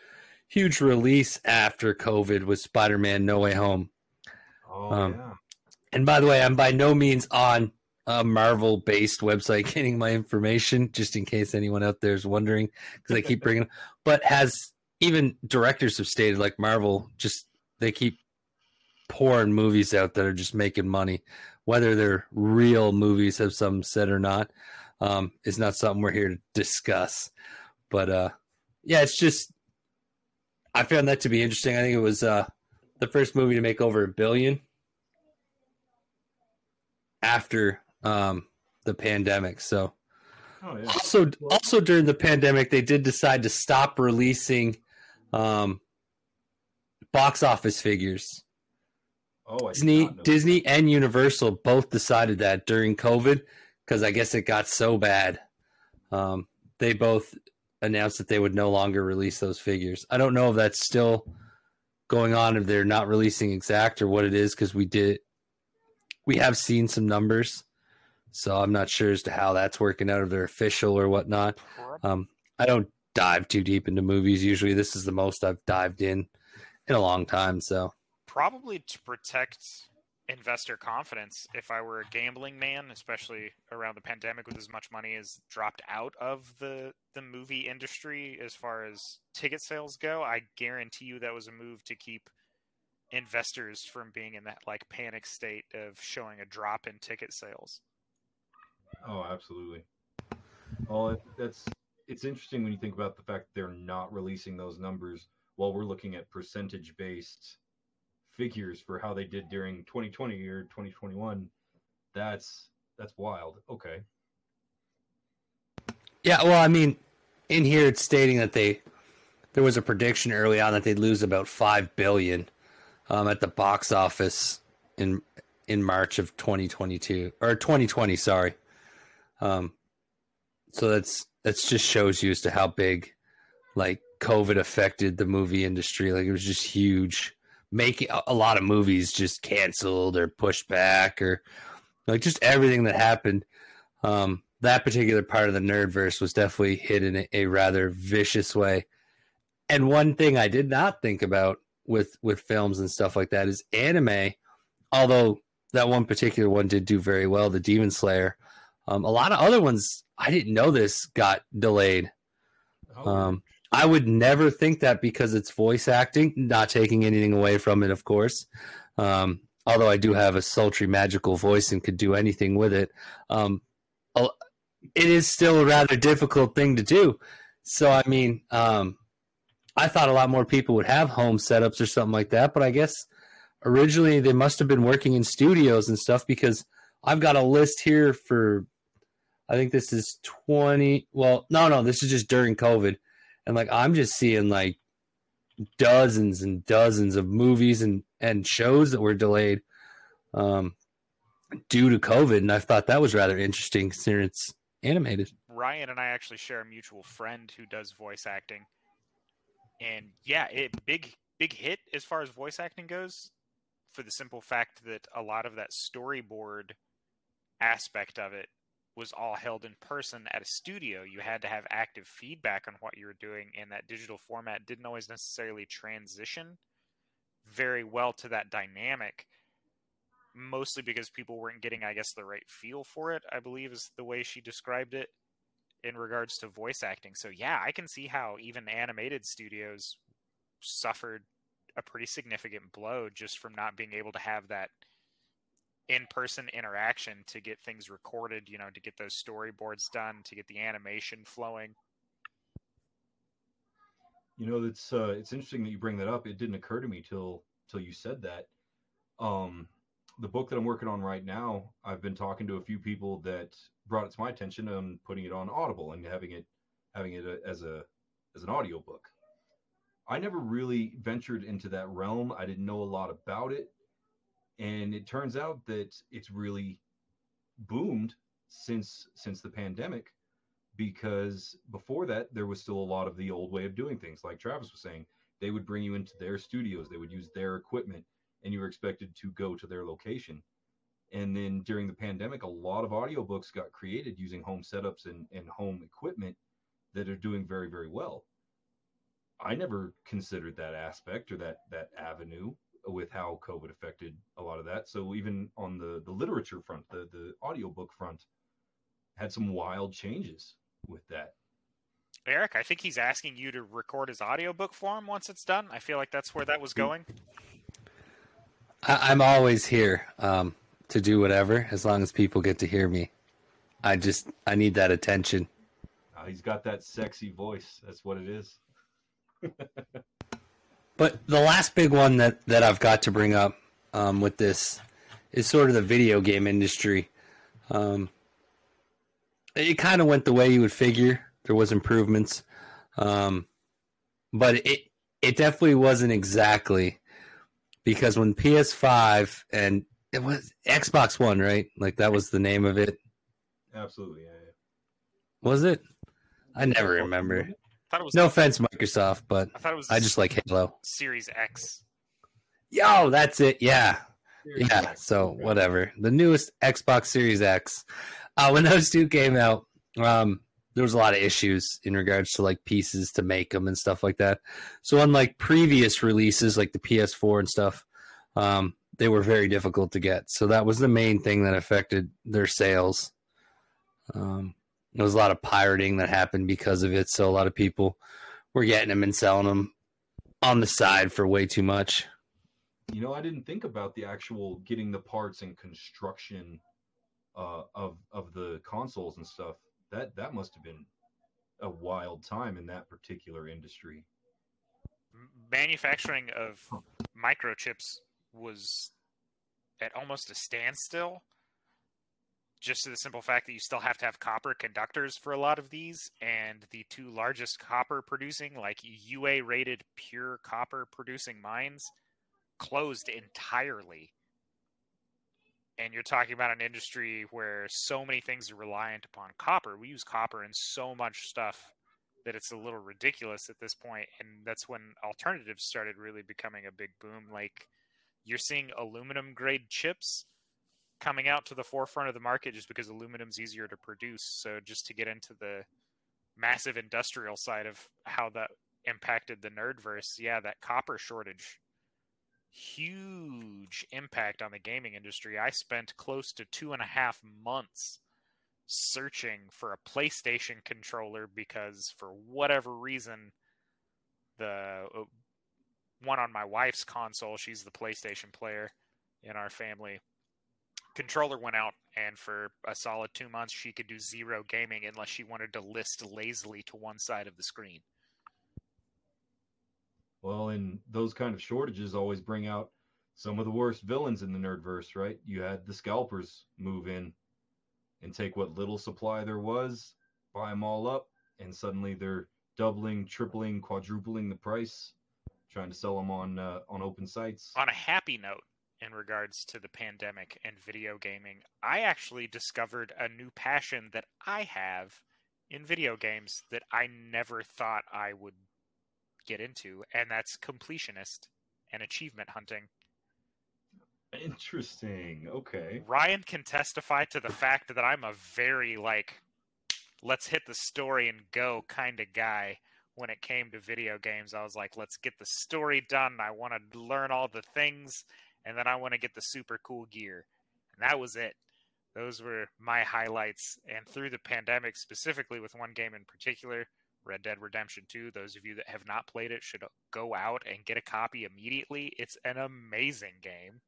huge release after COVID was Spider-Man: No Way Home. Oh um, yeah. And by the way, I'm by no means on a Marvel based website getting my information, just in case anyone out there is wondering, because I keep bringing. but has even directors have stated like Marvel just they keep pouring movies out that are just making money, whether they're real movies, have some said or not. Um, is not something we're here to discuss, but uh, yeah, it's just I found that to be interesting. I think it was uh, the first movie to make over a billion after um, the pandemic. So oh, yeah. also also during the pandemic, they did decide to stop releasing um, box office figures. Oh, Disney, Disney, and Universal both decided that during COVID because I guess it got so bad. Um, they both announced that they would no longer release those figures. I don't know if that's still going on if they're not releasing exact or what it is because we did we have seen some numbers so I'm not sure as to how that's working out, if they're official or whatnot. Um, I don't dive too deep into movies. Usually, this is the most I've dived in in a long time. So probably to protect investor confidence. If I were a gambling man, especially around the pandemic, with as much money as dropped out of the the movie industry as far as ticket sales go, I guarantee you that was a move to keep investors from being in that like panic state of showing a drop in ticket sales. Oh, absolutely. Well, it, that's it's interesting when you think about the fact they're not releasing those numbers while we're looking at percentage based figures for how they did during 2020 or 2021. That's that's wild. Okay. Yeah, well, I mean, in here it's stating that they there was a prediction early on that they'd lose about five billion um, at the box office in in March of 2022 or 2020. Sorry. Um, so that's that's just shows you as to how big like COVID affected the movie industry. Like it was just huge. Making a lot of movies just canceled or pushed back or like just everything that happened. Um, that particular part of the nerdverse was definitely hit in a, a rather vicious way. And one thing I did not think about with with films and stuff like that is anime. Although that one particular one did do very well, the Demon Slayer. Um, a lot of other ones I didn't know this got delayed. Oh, Um, I would never think that because it's voice acting, not taking anything away from it, of course. Um, although I do have a sultry, magical voice and could do anything with it. Um, it is still a rather difficult thing to do. So, I mean, um, I thought a lot more people would have home setups or something like that, but I guess originally they must have been working in studios and stuff because I've got a list here for I think this is 20 well no no this is just during COVID. And like I'm just seeing like dozens and dozens of movies and and shows that were delayed um due to COVID. And I thought that was rather interesting considering it's animated. Ryan and I actually share a mutual friend who does voice acting, and yeah, it big big hit as far as voice acting goes, for the simple fact that a lot of that storyboard aspect of it was all held in person at a studio. You had to have active feedback on what you were doing, and that digital format didn't always necessarily transition very well to that dynamic mostly because people weren't getting, I guess, the right feel for it, I believe is the way she described it in regards to voice acting. So, yeah, I can see how even animated studios suffered a pretty significant blow just from not being able to have that in person interaction to get things recorded, you know, to get those storyboards done, to get the animation flowing. You know, it's uh, it's interesting that you bring that up. It didn't occur to me till till you said that. Um, the book that I'm working on right now, I've been talking to a few people that brought it to my attention and putting it on Audible and having it having it a, as a as an audiobook. I never really ventured into that realm. I didn't know a lot about it. And it turns out that it's really boomed since since the pandemic because before that there was still a lot of the old way of doing things. Like Travis was saying they would bring you into their studios. They would use their equipment and you were expected to go to their location. And then during the pandemic a lot of audiobooks got created using home setups and, and home equipment that are doing very very well. I never considered that aspect or that that avenue with how covid affected a lot of that so even on the the literature front the the audiobook front had some wild changes with that Eric, I think he's asking you to record his audiobook for him once it's done. I feel like that's where that was going. I, I'm always here um, to do whatever as long as people get to hear me. I just I need that attention. uh, he's got that sexy voice that's what it is But the last big one that, that I've got to bring up um, with this is sort of the video game industry. Um, it kind of went the way you would figure. There was improvements, um, but it it definitely wasn't exactly because when PS5 and it was Xbox One, right? Like that was the name of it. absolutely yeah, yeah. Was it? I never remember. I thought it was No offense, Microsoft, but I thought it was I just like Halo. Series X. Yo, that's it. Yeah. Yeah. So whatever. The newest Xbox Series X. Uh, when those two came out, um, there was a lot of issues in regards to like pieces to make them and stuff like that. So unlike previous releases like the PS4 and stuff, um, they were very difficult to get. So that was the main thing that affected their sales. Um, there was a lot of pirating that happened because of it. So a lot of people were getting them and selling them on the side for way too much. You know, I didn't think about the actual getting the parts and construction uh, of of the consoles and stuff. That that must have been a wild time in that particular industry. Manufacturing of microchips was at almost a standstill. Just to the simple fact that you still have to have copper conductors for a lot of these, and the two largest copper producing, like UA rated pure copper producing mines, closed entirely. And you're talking about an industry where so many things are reliant upon copper. We use copper in so much stuff that it's a little ridiculous at this point and that's when alternatives started really becoming a big boom like you're seeing aluminum grade chips coming out to the forefront of the market just because aluminum's easier to produce so just to get into the massive industrial side of how that impacted the nerdverse yeah that copper shortage huge impact on the gaming industry i spent close to two and a half months searching for a PlayStation controller because for whatever reason the uh, one on my wife's console, she's the PlayStation player in our family. Controller went out and for a solid 2 months she could do zero gaming unless she wanted to list lazily to one side of the screen. Well, and those kind of shortages always bring out some of the worst villains in the nerdverse, right? You had the scalpers move in and take what little supply there was, buy them all up, and suddenly they're doubling, tripling, quadrupling the price, trying to sell them on uh, on open sites. On a happy note, in regards to the pandemic and video gaming, I actually discovered a new passion that I have in video games that I never thought I would get into, and that's completionist and achievement hunting. Interesting. Okay. Ryan can testify to the fact that I'm a very like let's hit the story and go kind of guy when it came to video games. I was like, let's get the story done. I want to learn all the things and then I want to get the super cool gear. And that was it. Those were my highlights. And through the pandemic, specifically with one game in particular, Red Dead Redemption 2, those of you that have not played it should go out and get a copy immediately. It's an amazing game.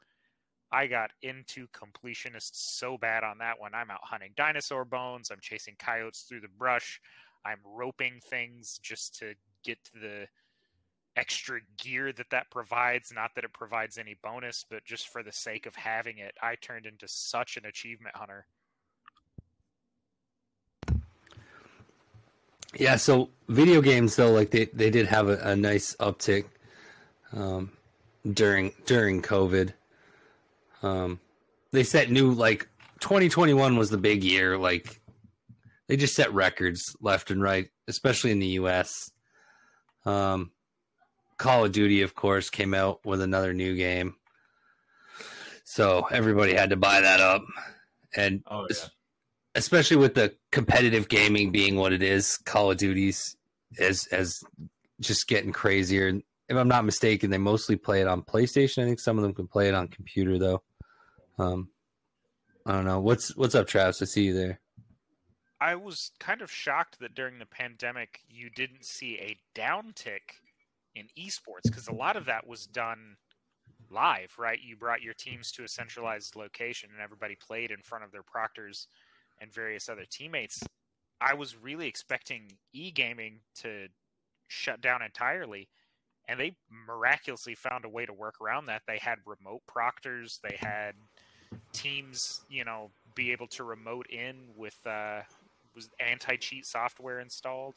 I got into completionist so bad on that one. I'm out hunting dinosaur bones. I'm chasing coyotes through the brush. I'm roping things just to get to the extra gear that that provides. Not that it provides any bonus, but just for the sake of having it, I turned into such an achievement hunter. Yeah, so video games though, like they, they did have a, a nice uptick um, during during COVID. Um, they set new like 2021 was the big year. Like they just set records left and right, especially in the U.S. Um, Call of Duty, of course, came out with another new game, so everybody had to buy that up, and Oh yeah. especially with the competitive gaming being what it is, Call of Duty's as as just getting crazier. And if I'm not mistaken, they mostly play it on PlayStation. I think some of them can play it on computer though. Um, I don't know. What's what's up, Travis? I see you there. I was kind of shocked that during the pandemic you didn't see a downtick in esports because a lot of that was done live, right? You brought your teams to a centralized location and everybody played in front of their proctors and various other teammates. I was really expecting e gaming to shut down entirely, and they miraculously found a way to work around that. They had remote proctors, they had teams, you know, be able to remote in with uh, was anti cheat software installed.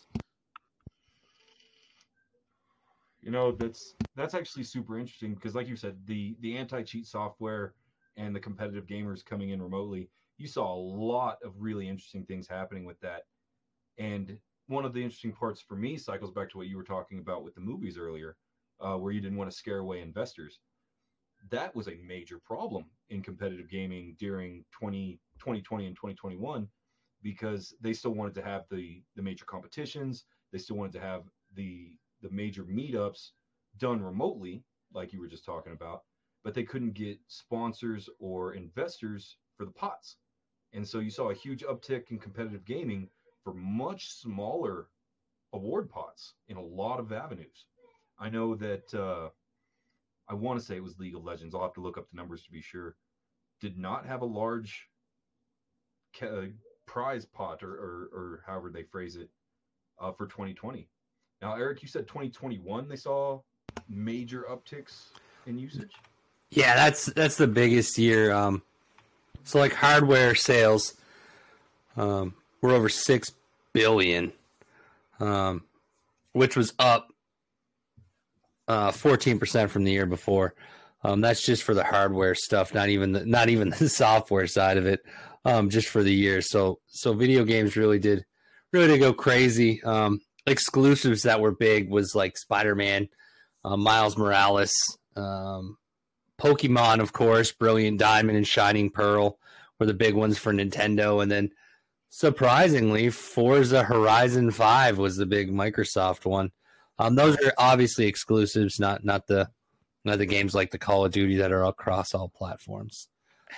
You know, that's that's actually super interesting because, like you said, the the anti cheat software and the competitive gamers coming in remotely, you saw a lot of really interesting things happening with that. And one of the interesting parts for me cycles back to what you were talking about with the movies earlier, uh, where you didn't want to scare away investors. That was a major problem in competitive gaming during 20, 2020 and 2021 because they still wanted to have the the major competitions. They still wanted to have the the major meetups done remotely, like you were just talking about, but they couldn't get sponsors or investors for the pots. And so you saw a huge uptick in competitive gaming for much smaller award pots in a lot of avenues. I know that uh, I want to say it was League of Legends. I'll have to look up the numbers to be sure. Did not have a large ca- prize pot or, or, or however they phrase it uh, for 2020. Now, Eric, you said 2021 they saw major upticks in usage. Yeah, that's that's the biggest year. Um, so like hardware sales, um, were over six billion, um, which was up uh, fourteen percent from the year before. Um, that's just for the hardware stuff, not even the not even the software side of it. Um, just for the year. So so video games really did really did go crazy. Um, exclusives that were big was like Spider Man, uh, Miles Morales, um, Pokemon, of course, Brilliant Diamond and Shining Pearl were the big ones for Nintendo, and then surprisingly, Forza Horizon Five was the big Microsoft one. Um, those are obviously exclusives, not not the not the games like the Call of Duty that are across all platforms.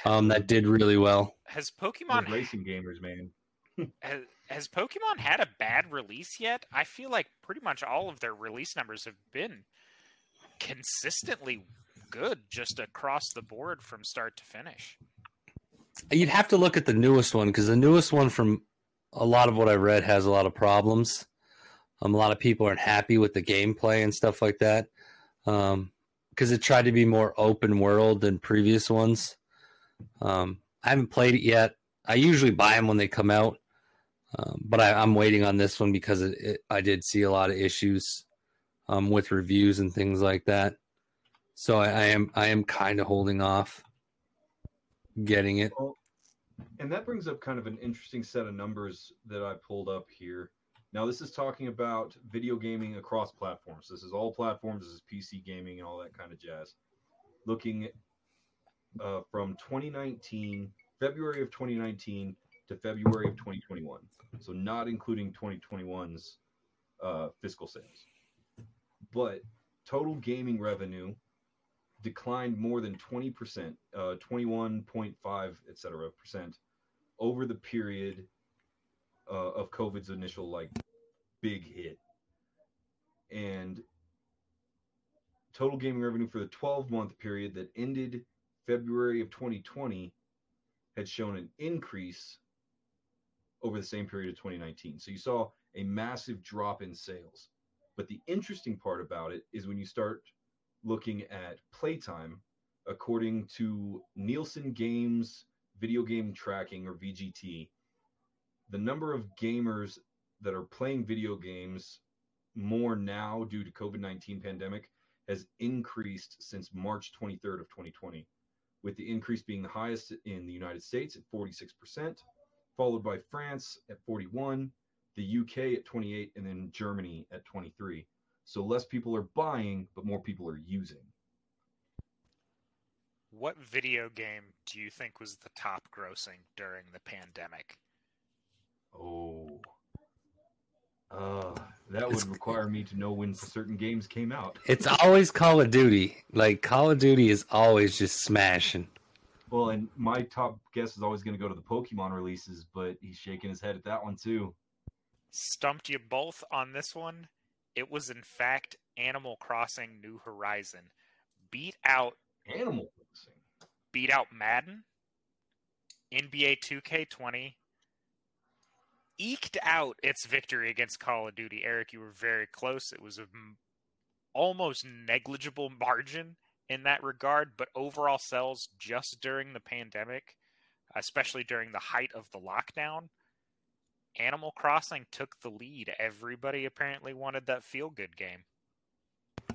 Um, that did really well. Has Those Pokemon racing gamers, man. has, has Pokemon had a bad release yet? I feel like pretty much all of their release numbers have been consistently good just across the board from start to finish. You'd have to look at the newest one because the newest one, from a lot of what I've read, has a lot of problems. Um, a lot of people aren't happy with the gameplay and stuff like that because it tried to be more open world than previous ones. Um, I haven't played it yet. I usually buy them when they come out, um, but I, I'm waiting on this one because it, it, I did see a lot of issues um, with reviews and things like that. So I, I am I am kind of holding off getting it. Well, and that brings up kind of an interesting set of numbers that I pulled up here. Now, this is talking about video gaming across platforms. This is all platforms. This is PC gaming and all that kind of jazz. Looking uh, from 2019, February of 2019 to February of 2021. So, not including 2021's uh, fiscal sales. But total gaming revenue declined more than 20%, uh, 21.5, et cetera, percent over the period uh, of COVID's initial like big hit. And total gaming revenue for the 12 month period that ended February of 2020 had shown an increase over the same period of 2019. So you saw a massive drop in sales. But the interesting part about it is when you start looking at playtime, according to Nielsen Games Video Game Tracking or VGT, the number of gamers that are playing video games more now due to COVID-19 pandemic has increased since March 23rd of 2020, with the increase being the highest in the United States at 46%, followed by France at 41, the UK at 28, and then Germany at 23. So less people are buying, but more people are using. What video game do you think was the top grossing during the pandemic? Oh. Uh, that would It's- require me to know when certain games came out. It's always Call of Duty. Like Call of Duty is always just smashing. Well, and my top guess is always going to go to the Pokemon releases, but he's shaking his head at that one too. Stumped you both on this one. It was in fact Animal Crossing New Horizon. Beat out Animal Crossing. beat out Madden, NBA 2K20, eked out its victory against Call of Duty. Eric, you were very close. It was a m- almost negligible margin in that regard, but overall sales just during the pandemic, especially during the height of the lockdown, Animal Crossing took the lead. Everybody apparently wanted that feel good game.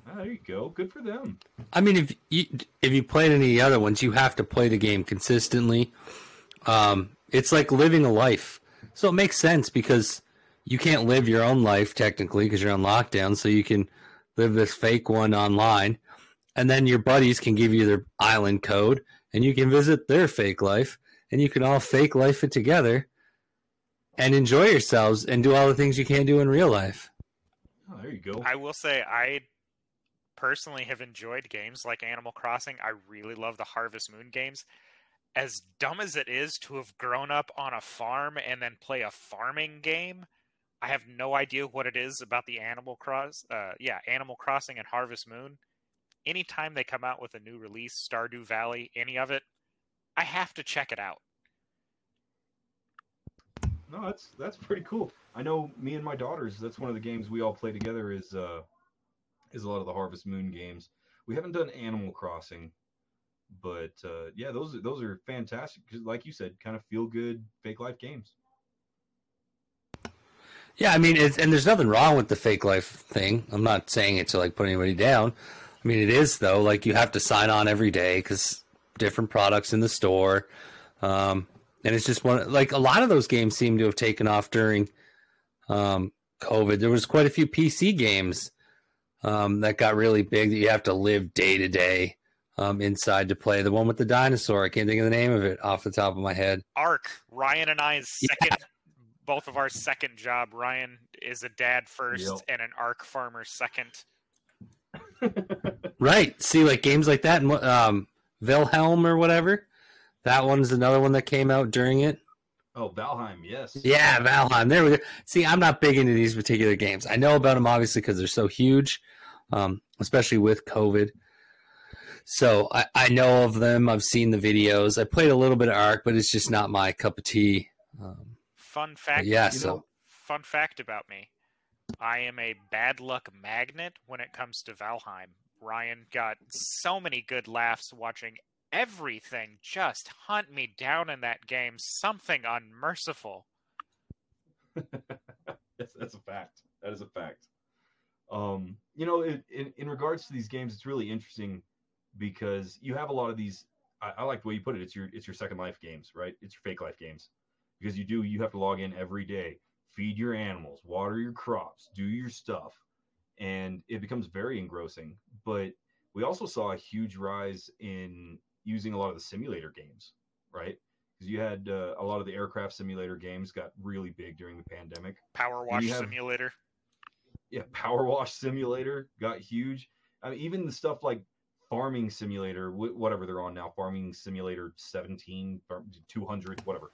Ah, there you go. Good for them. I mean, if you if you played any of the other ones, you have to play the game consistently. Um, it's like living a life, so it makes sense because you can't live your own life technically because you're on lockdown. So you can live this fake one online, and then your buddies can give you their island code, and you can visit their fake life, and you can all fake life it together, and enjoy yourselves and do all the things you can't do in real life. Oh, there you go. I will say I personally have enjoyed games like Animal Crossing. I really love the Harvest Moon games. As dumb as it is to have grown up on a farm and then play a farming game, I have no idea what it is about the Animal Cross uh yeah, Animal Crossing and Harvest Moon. Anytime they come out with a new release, Stardew Valley, any of it, I have to check it out. No, that's that's pretty cool. I know me and my daughters. That's one of the games we all play together. Is uh, is a lot of the Harvest Moon games. We haven't done Animal Crossing, but uh, yeah, those are those are fantastic. 'cause like you said, kind of feel good fake life games. Yeah, I mean, it's, and there's nothing wrong with the fake life thing. I'm not saying it to like put anybody down. I mean, it is though. Like you have to sign on every day because different products in the store, um, and it's just one. Like a lot of those games seem to have taken off during um, COVID, there was quite a few PC games um, that got really big that you have to live day to day um, inside to play. The one with the dinosaur, I can't think of the name of it off the top of my head. Ark. Ryan and I's second, yeah. both of our second job. Ryan is a dad first yep. and an Ark farmer second. right. See, like games like that, um, Wilhelm or whatever. That one's another one that came out during it. Oh, Valheim, yes. Yeah, Valheim. There we go. See, I'm not big into these particular games. I know about them obviously because they're so huge, um, especially with COVID. So I, I know of them. I've seen the videos. I played a little bit of Ark, but it's just not my cup of tea. Um, fun fact. Yeah. So know, fun fact about me: I am a bad luck magnet when it comes to Valheim. Ryan got so many good laughs watching everything just hunt me down in that game. Something unmerciful. that's, that's a fact. That is a fact. Um, you know, in, in, in regards to these games, it's really interesting because you have a lot of these. I, I, like the way you put it. It's your it's your second life games, right? It's your fake life games because you do you have to log in every day, feed your animals, water your crops, do your stuff, and it becomes very engrossing. But we also saw a huge rise in using a lot of the simulator games, right? Because you had uh, a lot of the aircraft simulator games got really big during the pandemic. Power Wash have, Simulator. Yeah, Power Wash Simulator got huge. I mean, even the stuff like Farming Simulator, whatever they're on now, Farming Simulator 17, 200, whatever.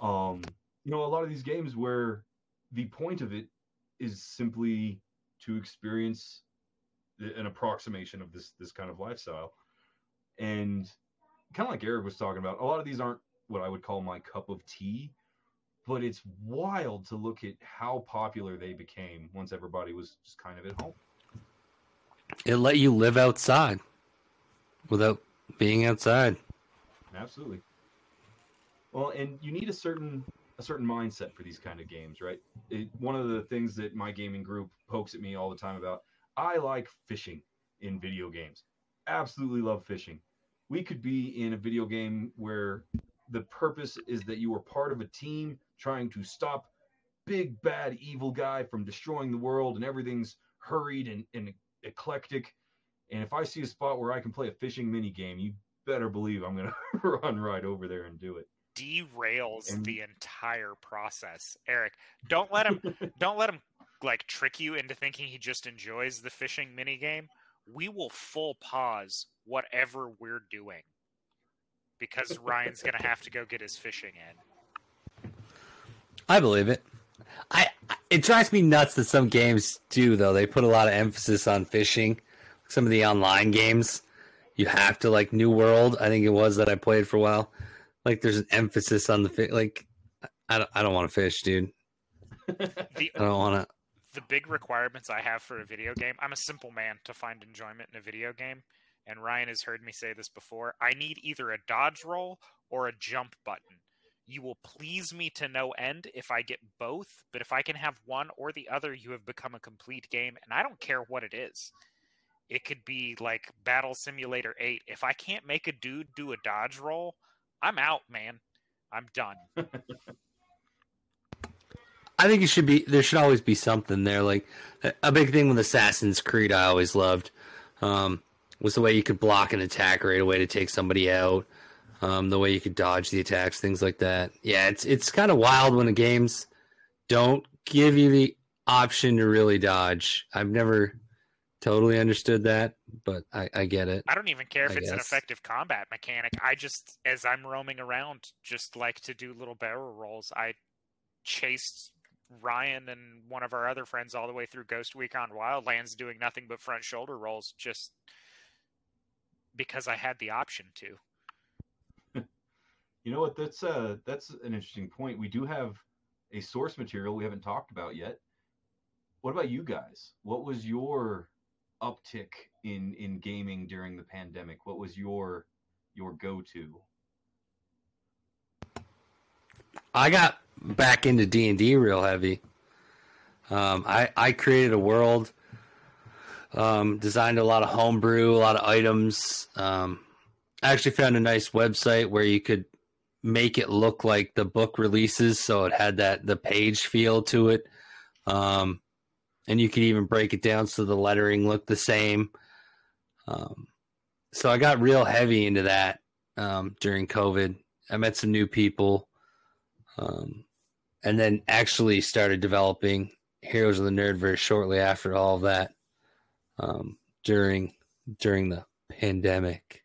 Um, you know, a lot of these games where the point of it is simply to experience an approximation of this this kind of lifestyle and kind of like Eric was talking about, a lot of these aren't what I would call my cup of tea, but it's wild to look at how popular they became once everybody was just kind of at home. It let you live outside without being outside. Absolutely. Well, and you need a certain a certain mindset for these kind of games, right? It, one of the things that my gaming group pokes at me all the time about, I like fishing in video games. Absolutely love fishing we could be in a video game where the purpose is that you are part of a team trying to stop big bad evil guy from destroying the world and everything's hurried and, and eclectic and if i see a spot where i can play a fishing mini game you better believe i'm going to run right over there and do it derails and... the entire process eric don't let him don't let him like trick you into thinking he just enjoys the fishing mini game we will full pause whatever we're doing because Ryan's going to have to go get his fishing in. I believe it. I it drives me nuts that some games do though. They put a lot of emphasis on fishing. Some of the online games, you have to like New World. I think it was that I played for a while. Like there's an emphasis on the fish. Like I don't, I don't want to fish, dude. The, I don't want to the big requirements I have for a video game, I'm a simple man to find enjoyment in a video game. And Ryan has heard me say this before. I need either a dodge roll or a jump button. You will please me to no end if I get both, but if I can have one or the other, you have become a complete game. And I don't care what it is. It could be like Battle Simulator 8. If I can't make a dude do a dodge roll, I'm out, man. I'm done. I think it should be there should always be something there. Like a big thing with Assassin's Creed, I always loved um, was the way you could block an attack right away to take somebody out. Um, the way you could dodge the attacks, things like that. Yeah, it's it's kind of wild when the games don't give you the option to really dodge. I've never totally understood that, but I, I get it. I don't even care if I it's guess. an effective combat mechanic. I just, as I'm roaming around, just like to do little barrel rolls. I chased Ryan and one of our other friends all the way through Ghost Recon Wildlands doing nothing but front shoulder rolls just because I had the option to. you know what? That's uh that's an interesting point. We do have a source material we haven't talked about yet. What about you guys? What was your uptick in in gaming during the pandemic? What was your your go to? I got back into D and D real heavy. Um, I I created a world, um, designed a lot of homebrew, a lot of items. Um, I actually found a nice website where you could make it look like the book releases, so it had that the page feel to it. Um, and you could even break it down so the lettering looked the same. Um, so I got real heavy into that um, during COVID. I met some new people, um, and then actually started developing Heroes of the Nerdverse shortly after all of that um, during during the pandemic.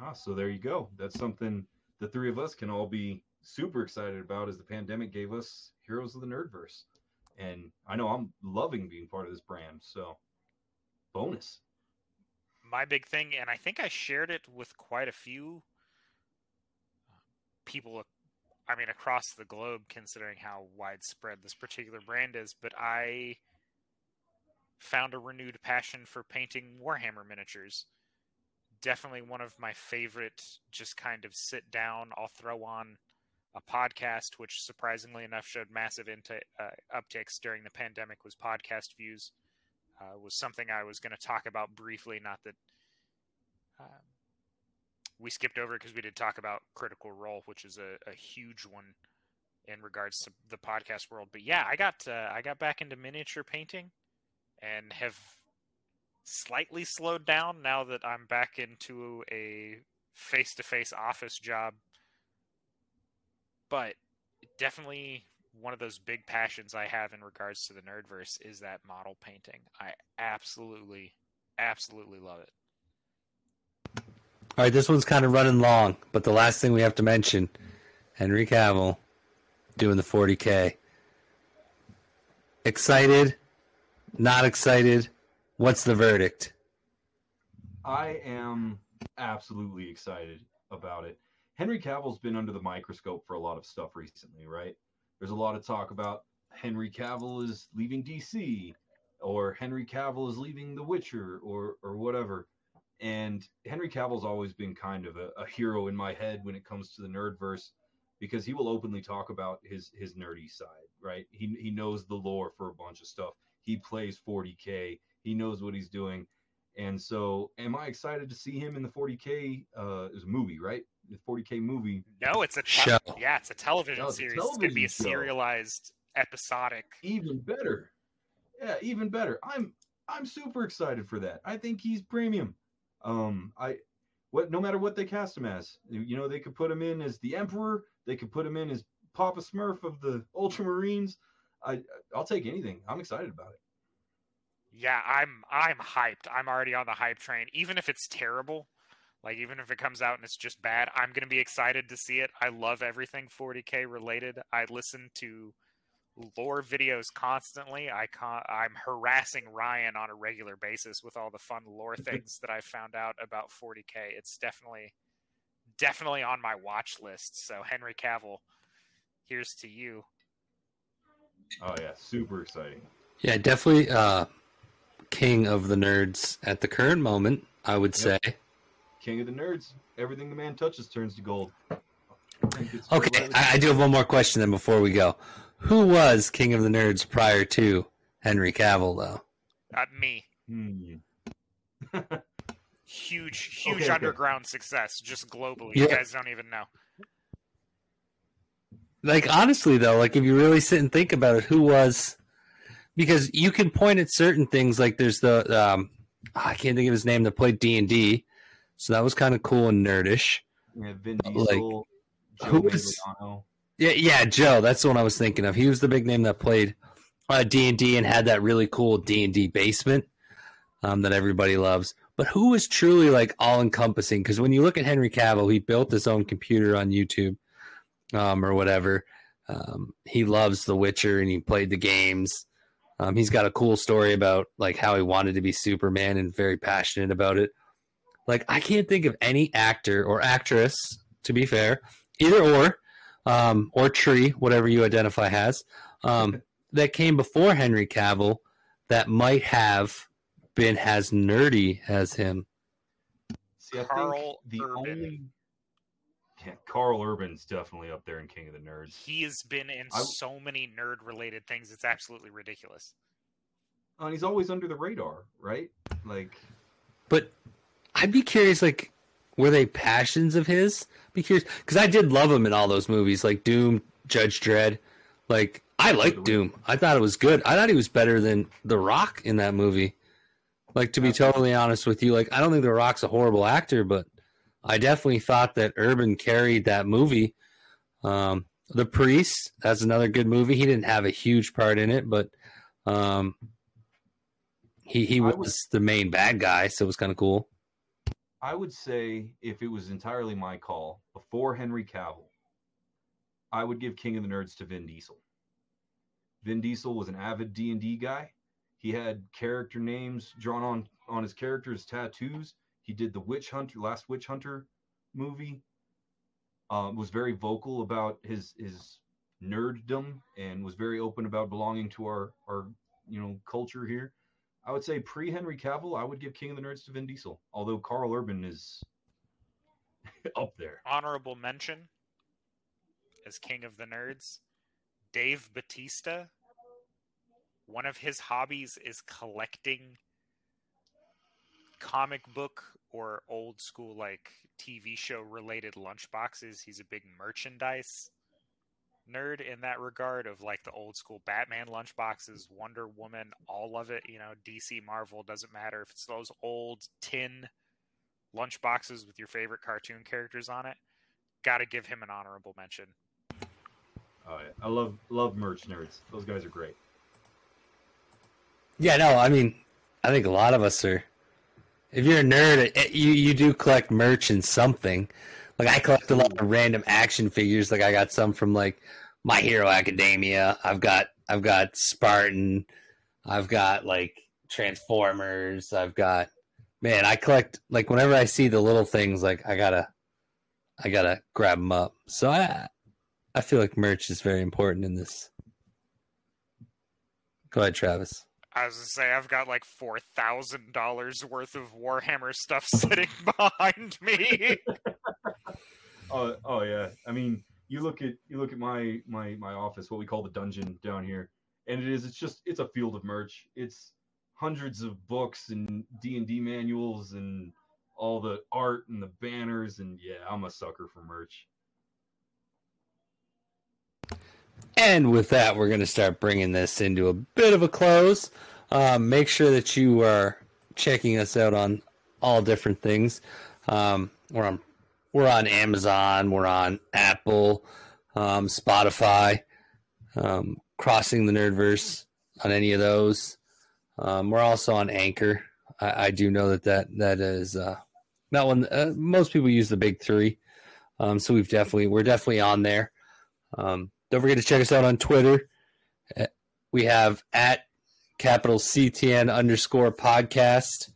Ah, so there you go. That's something the three of us can all be super excited about as the pandemic gave us Heroes of the Nerdverse. And I know I'm loving being part of this brand. So bonus. My big thing, and I think I shared it with quite a few uh, people I mean, across the globe, considering how widespread this particular brand is, but I found a renewed passion for painting Warhammer miniatures. Definitely one of my favorite, just kind of sit down, I'll throw on a podcast, which surprisingly enough showed massive into, uh, upticks during the pandemic, was podcast views. Uh, was something I was going to talk about briefly, not that. Um, we skipped over because we did talk about Critical Role, which is a, a, huge one in regards to the podcast world. But yeah, I got uh, I got back into miniature painting and have slightly slowed down now that I'm back into a face to face office job. But definitely one of those big passions I have in regards to the nerdverse is that model painting. I absolutely, absolutely love it. All right, this one's kind of running long, but the last thing we have to mention Henry Cavill doing the 40K. Excited? Not excited? What's the verdict? I am absolutely excited about it. Henry Cavill's been under the microscope for a lot of stuff recently, right? There's a lot of talk about Henry Cavill is leaving DC or Henry Cavill is leaving The Witcher or or whatever. And Henry Cavill's always been kind of a, a, hero in my head when it comes to the nerdverse because he will openly talk about his his nerdy side, right? He he knows the lore for a bunch of stuff. He plays 40k. He knows what he's doing. And so, am I excited to see him in the 40k? Uh, a movie, right? The 40k movie. No, it's a te- show. Yeah, it's a television no, it's series. A television it's gonna be a serialized episodic. Even better. Yeah, even better. I'm I'm super excited for that. I think he's premium. Um, I what no matter what they cast him as, you know, they could put him in as the Emperor, they could put him in as Papa Smurf of the Ultramarines. I I'll take anything. I'm excited about it. Yeah, I'm I'm hyped. I'm already on the hype train. Even if it's terrible, like even if it comes out and it's just bad, I'm gonna be excited to see it. I love everything 40k related. I listen to lore videos constantly. I con- I'm harassing Ryan on a regular basis with all the fun lore things that I found out about 40k. It's definitely definitely on my watch list. So Henry Cavill, here's to you. Oh yeah, super exciting. Yeah, definitely uh king of the nerds at the current moment, I would yep. say. King of the nerds. Everything the man touches turns to gold. Okay, I, I do have one more question then before we go. Who was King of the Nerds prior to Henry Cavill, though? Not me. Hmm. huge, huge okay, underground okay. success, just globally. Yeah. You guys don't even know. Like honestly, though, like if you really sit and think about it, who was? Because you can point at certain things, like there's the um, I can't think of his name that played D and D, so that was kind of cool and nerdish. Yeah, Vin Diesel, like, who was? Yeah, yeah, Joe. That's the one I was thinking of. He was the big name that played uh, D and D and had that really cool D and D basement um, that everybody loves. But who was truly like all encompassing? Because when you look at Henry Cavill, he built his own computer on YouTube um, or whatever. Um, he loves The Witcher and he played the games. Um, he's got a cool story about like how he wanted to be Superman and very passionate about it. Like I can't think of any actor or actress, to be fair, either or um, or Tree, whatever you identify as, um, that came before Henry Cavill that might have been as nerdy as him. See, I Karl think the Urban. only yeah, Karl Urban's definitely up there in King of the Nerds. He has been in I... so many nerd related things; it's absolutely ridiculous. And he's always under the radar, right? Like, but I'd be curious, like, were they passions of his? Be curious because I did love him in all those movies, like Doom, Judge Dredd. Like I like Doom. I thought it was good. I thought he was better than The Rock in that movie. Like to be totally honest with you, like I don't think The Rock's a horrible actor, but I definitely thought that Urban carried that movie. Um, the Priest, that's another good movie. He didn't have a huge part in it, but um, he he was, was the main bad guy, so it was kind of cool. I would say if it was entirely my call before Henry Cavill, I would give King of the Nerds to Vin Diesel. Vin Diesel was an avid D and D guy. He had character names drawn on on his characters' tattoos. He did the Witch Hunter, last Witch Hunter movie. Um, was very vocal about his his nerddom and was very open about belonging to our our you know culture here. I would say pre Henry Cavill, I would give King of the Nerds to Vin Diesel, although Karl Urban is up there. Honorable mention as King of the Nerds, Dave Batista. One of his hobbies is collecting comic book or old school like TV show related lunchboxes. He's a big merchandise nerd in that regard of like the old school Batman lunchboxes, Wonder Woman, all of it, you know, DC Marvel doesn't matter if it's those old tin lunchboxes with your favorite cartoon characters on it. Got to give him an honorable mention. Oh yeah, I love love merch nerds. Those guys are great. Yeah, no, I mean, I think a lot of us are. If you're a nerd, eh, you you do collect merch and something. Like I collect a lot of random action figures. Like I got some from like My Hero Academia. I've got I've got Spartan. I've got like Transformers. I've got man. I collect like whenever I see the little things, like I gotta I gotta grab them up. So I I feel like merch is very important in this. Go ahead, Travis. I was gonna say I've got like four thousand dollars worth of Warhammer stuff sitting behind me. oh, oh yeah. I mean, you look at you look at my my my office, what we call the dungeon down here, and it is it's just it's a field of merch. It's hundreds of books and D and D manuals and all the art and the banners and yeah, I'm a sucker for merch. And with that, we're going to start bringing this into a bit of a close. Um, make sure that you are checking us out on all different things. Um, we're on we're on Amazon, we're on Apple, um, Spotify, um, crossing the Nerdverse on any of those. Um, we're also on Anchor. I, I, do know that that that is uh, not one. Uh, most people use the big three, um, so we've definitely we're definitely on there. Um, don't forget to check us out on Twitter. Uh, we have at capital CTN underscore podcast.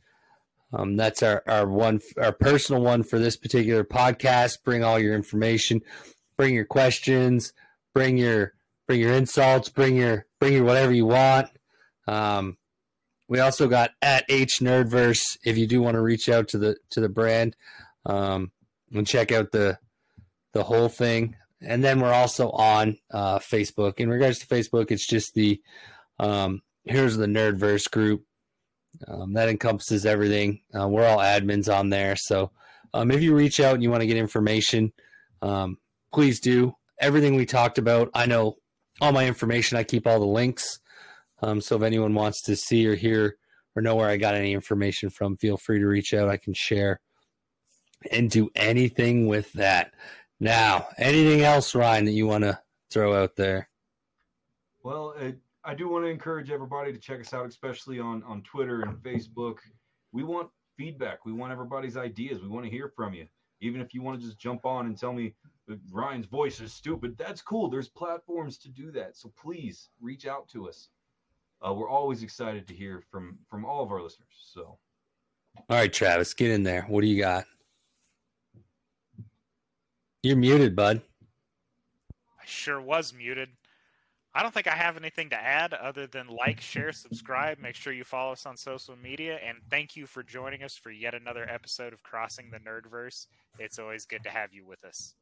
Um, that's our, our one, our personal one for this particular podcast. Bring all your information, bring your questions, bring your, bring your insults, bring your, bring your whatever you want. Um, we also got at H Nerdverse if you do want to reach out to the to the brand um, and check out the the whole thing and then we're also on uh, Facebook. In regards to Facebook, it's just the um, here's the Nerdverse group um, that encompasses everything. Uh, we're all admins on there, so um, if you reach out and you want to get information, um, please do. Everything we talked about, I know all my information. I keep all the links. Um, so if anyone wants to see or hear or know where I got any information from, feel free to reach out. I can share and do anything with that. Now, anything else, Ryan, that you want to throw out there? Well, it, I do want to encourage everybody to check us out, especially on on Twitter and Facebook. We want feedback. We want everybody's ideas. We want to hear from you. Even if you want to just jump on and tell me Ryan's voice is stupid, that's cool. There's platforms to do that. So please reach out to us. Uh, we're always excited to hear from from all of our listeners. So, all right, Travis, get in there. What do you got? You're muted, bud. I sure was muted. I don't think I have anything to add other than like, share, subscribe. Make sure you follow us on social media. And thank you for joining us for yet another episode of Crossing the Nerdverse. It's always good to have you with us.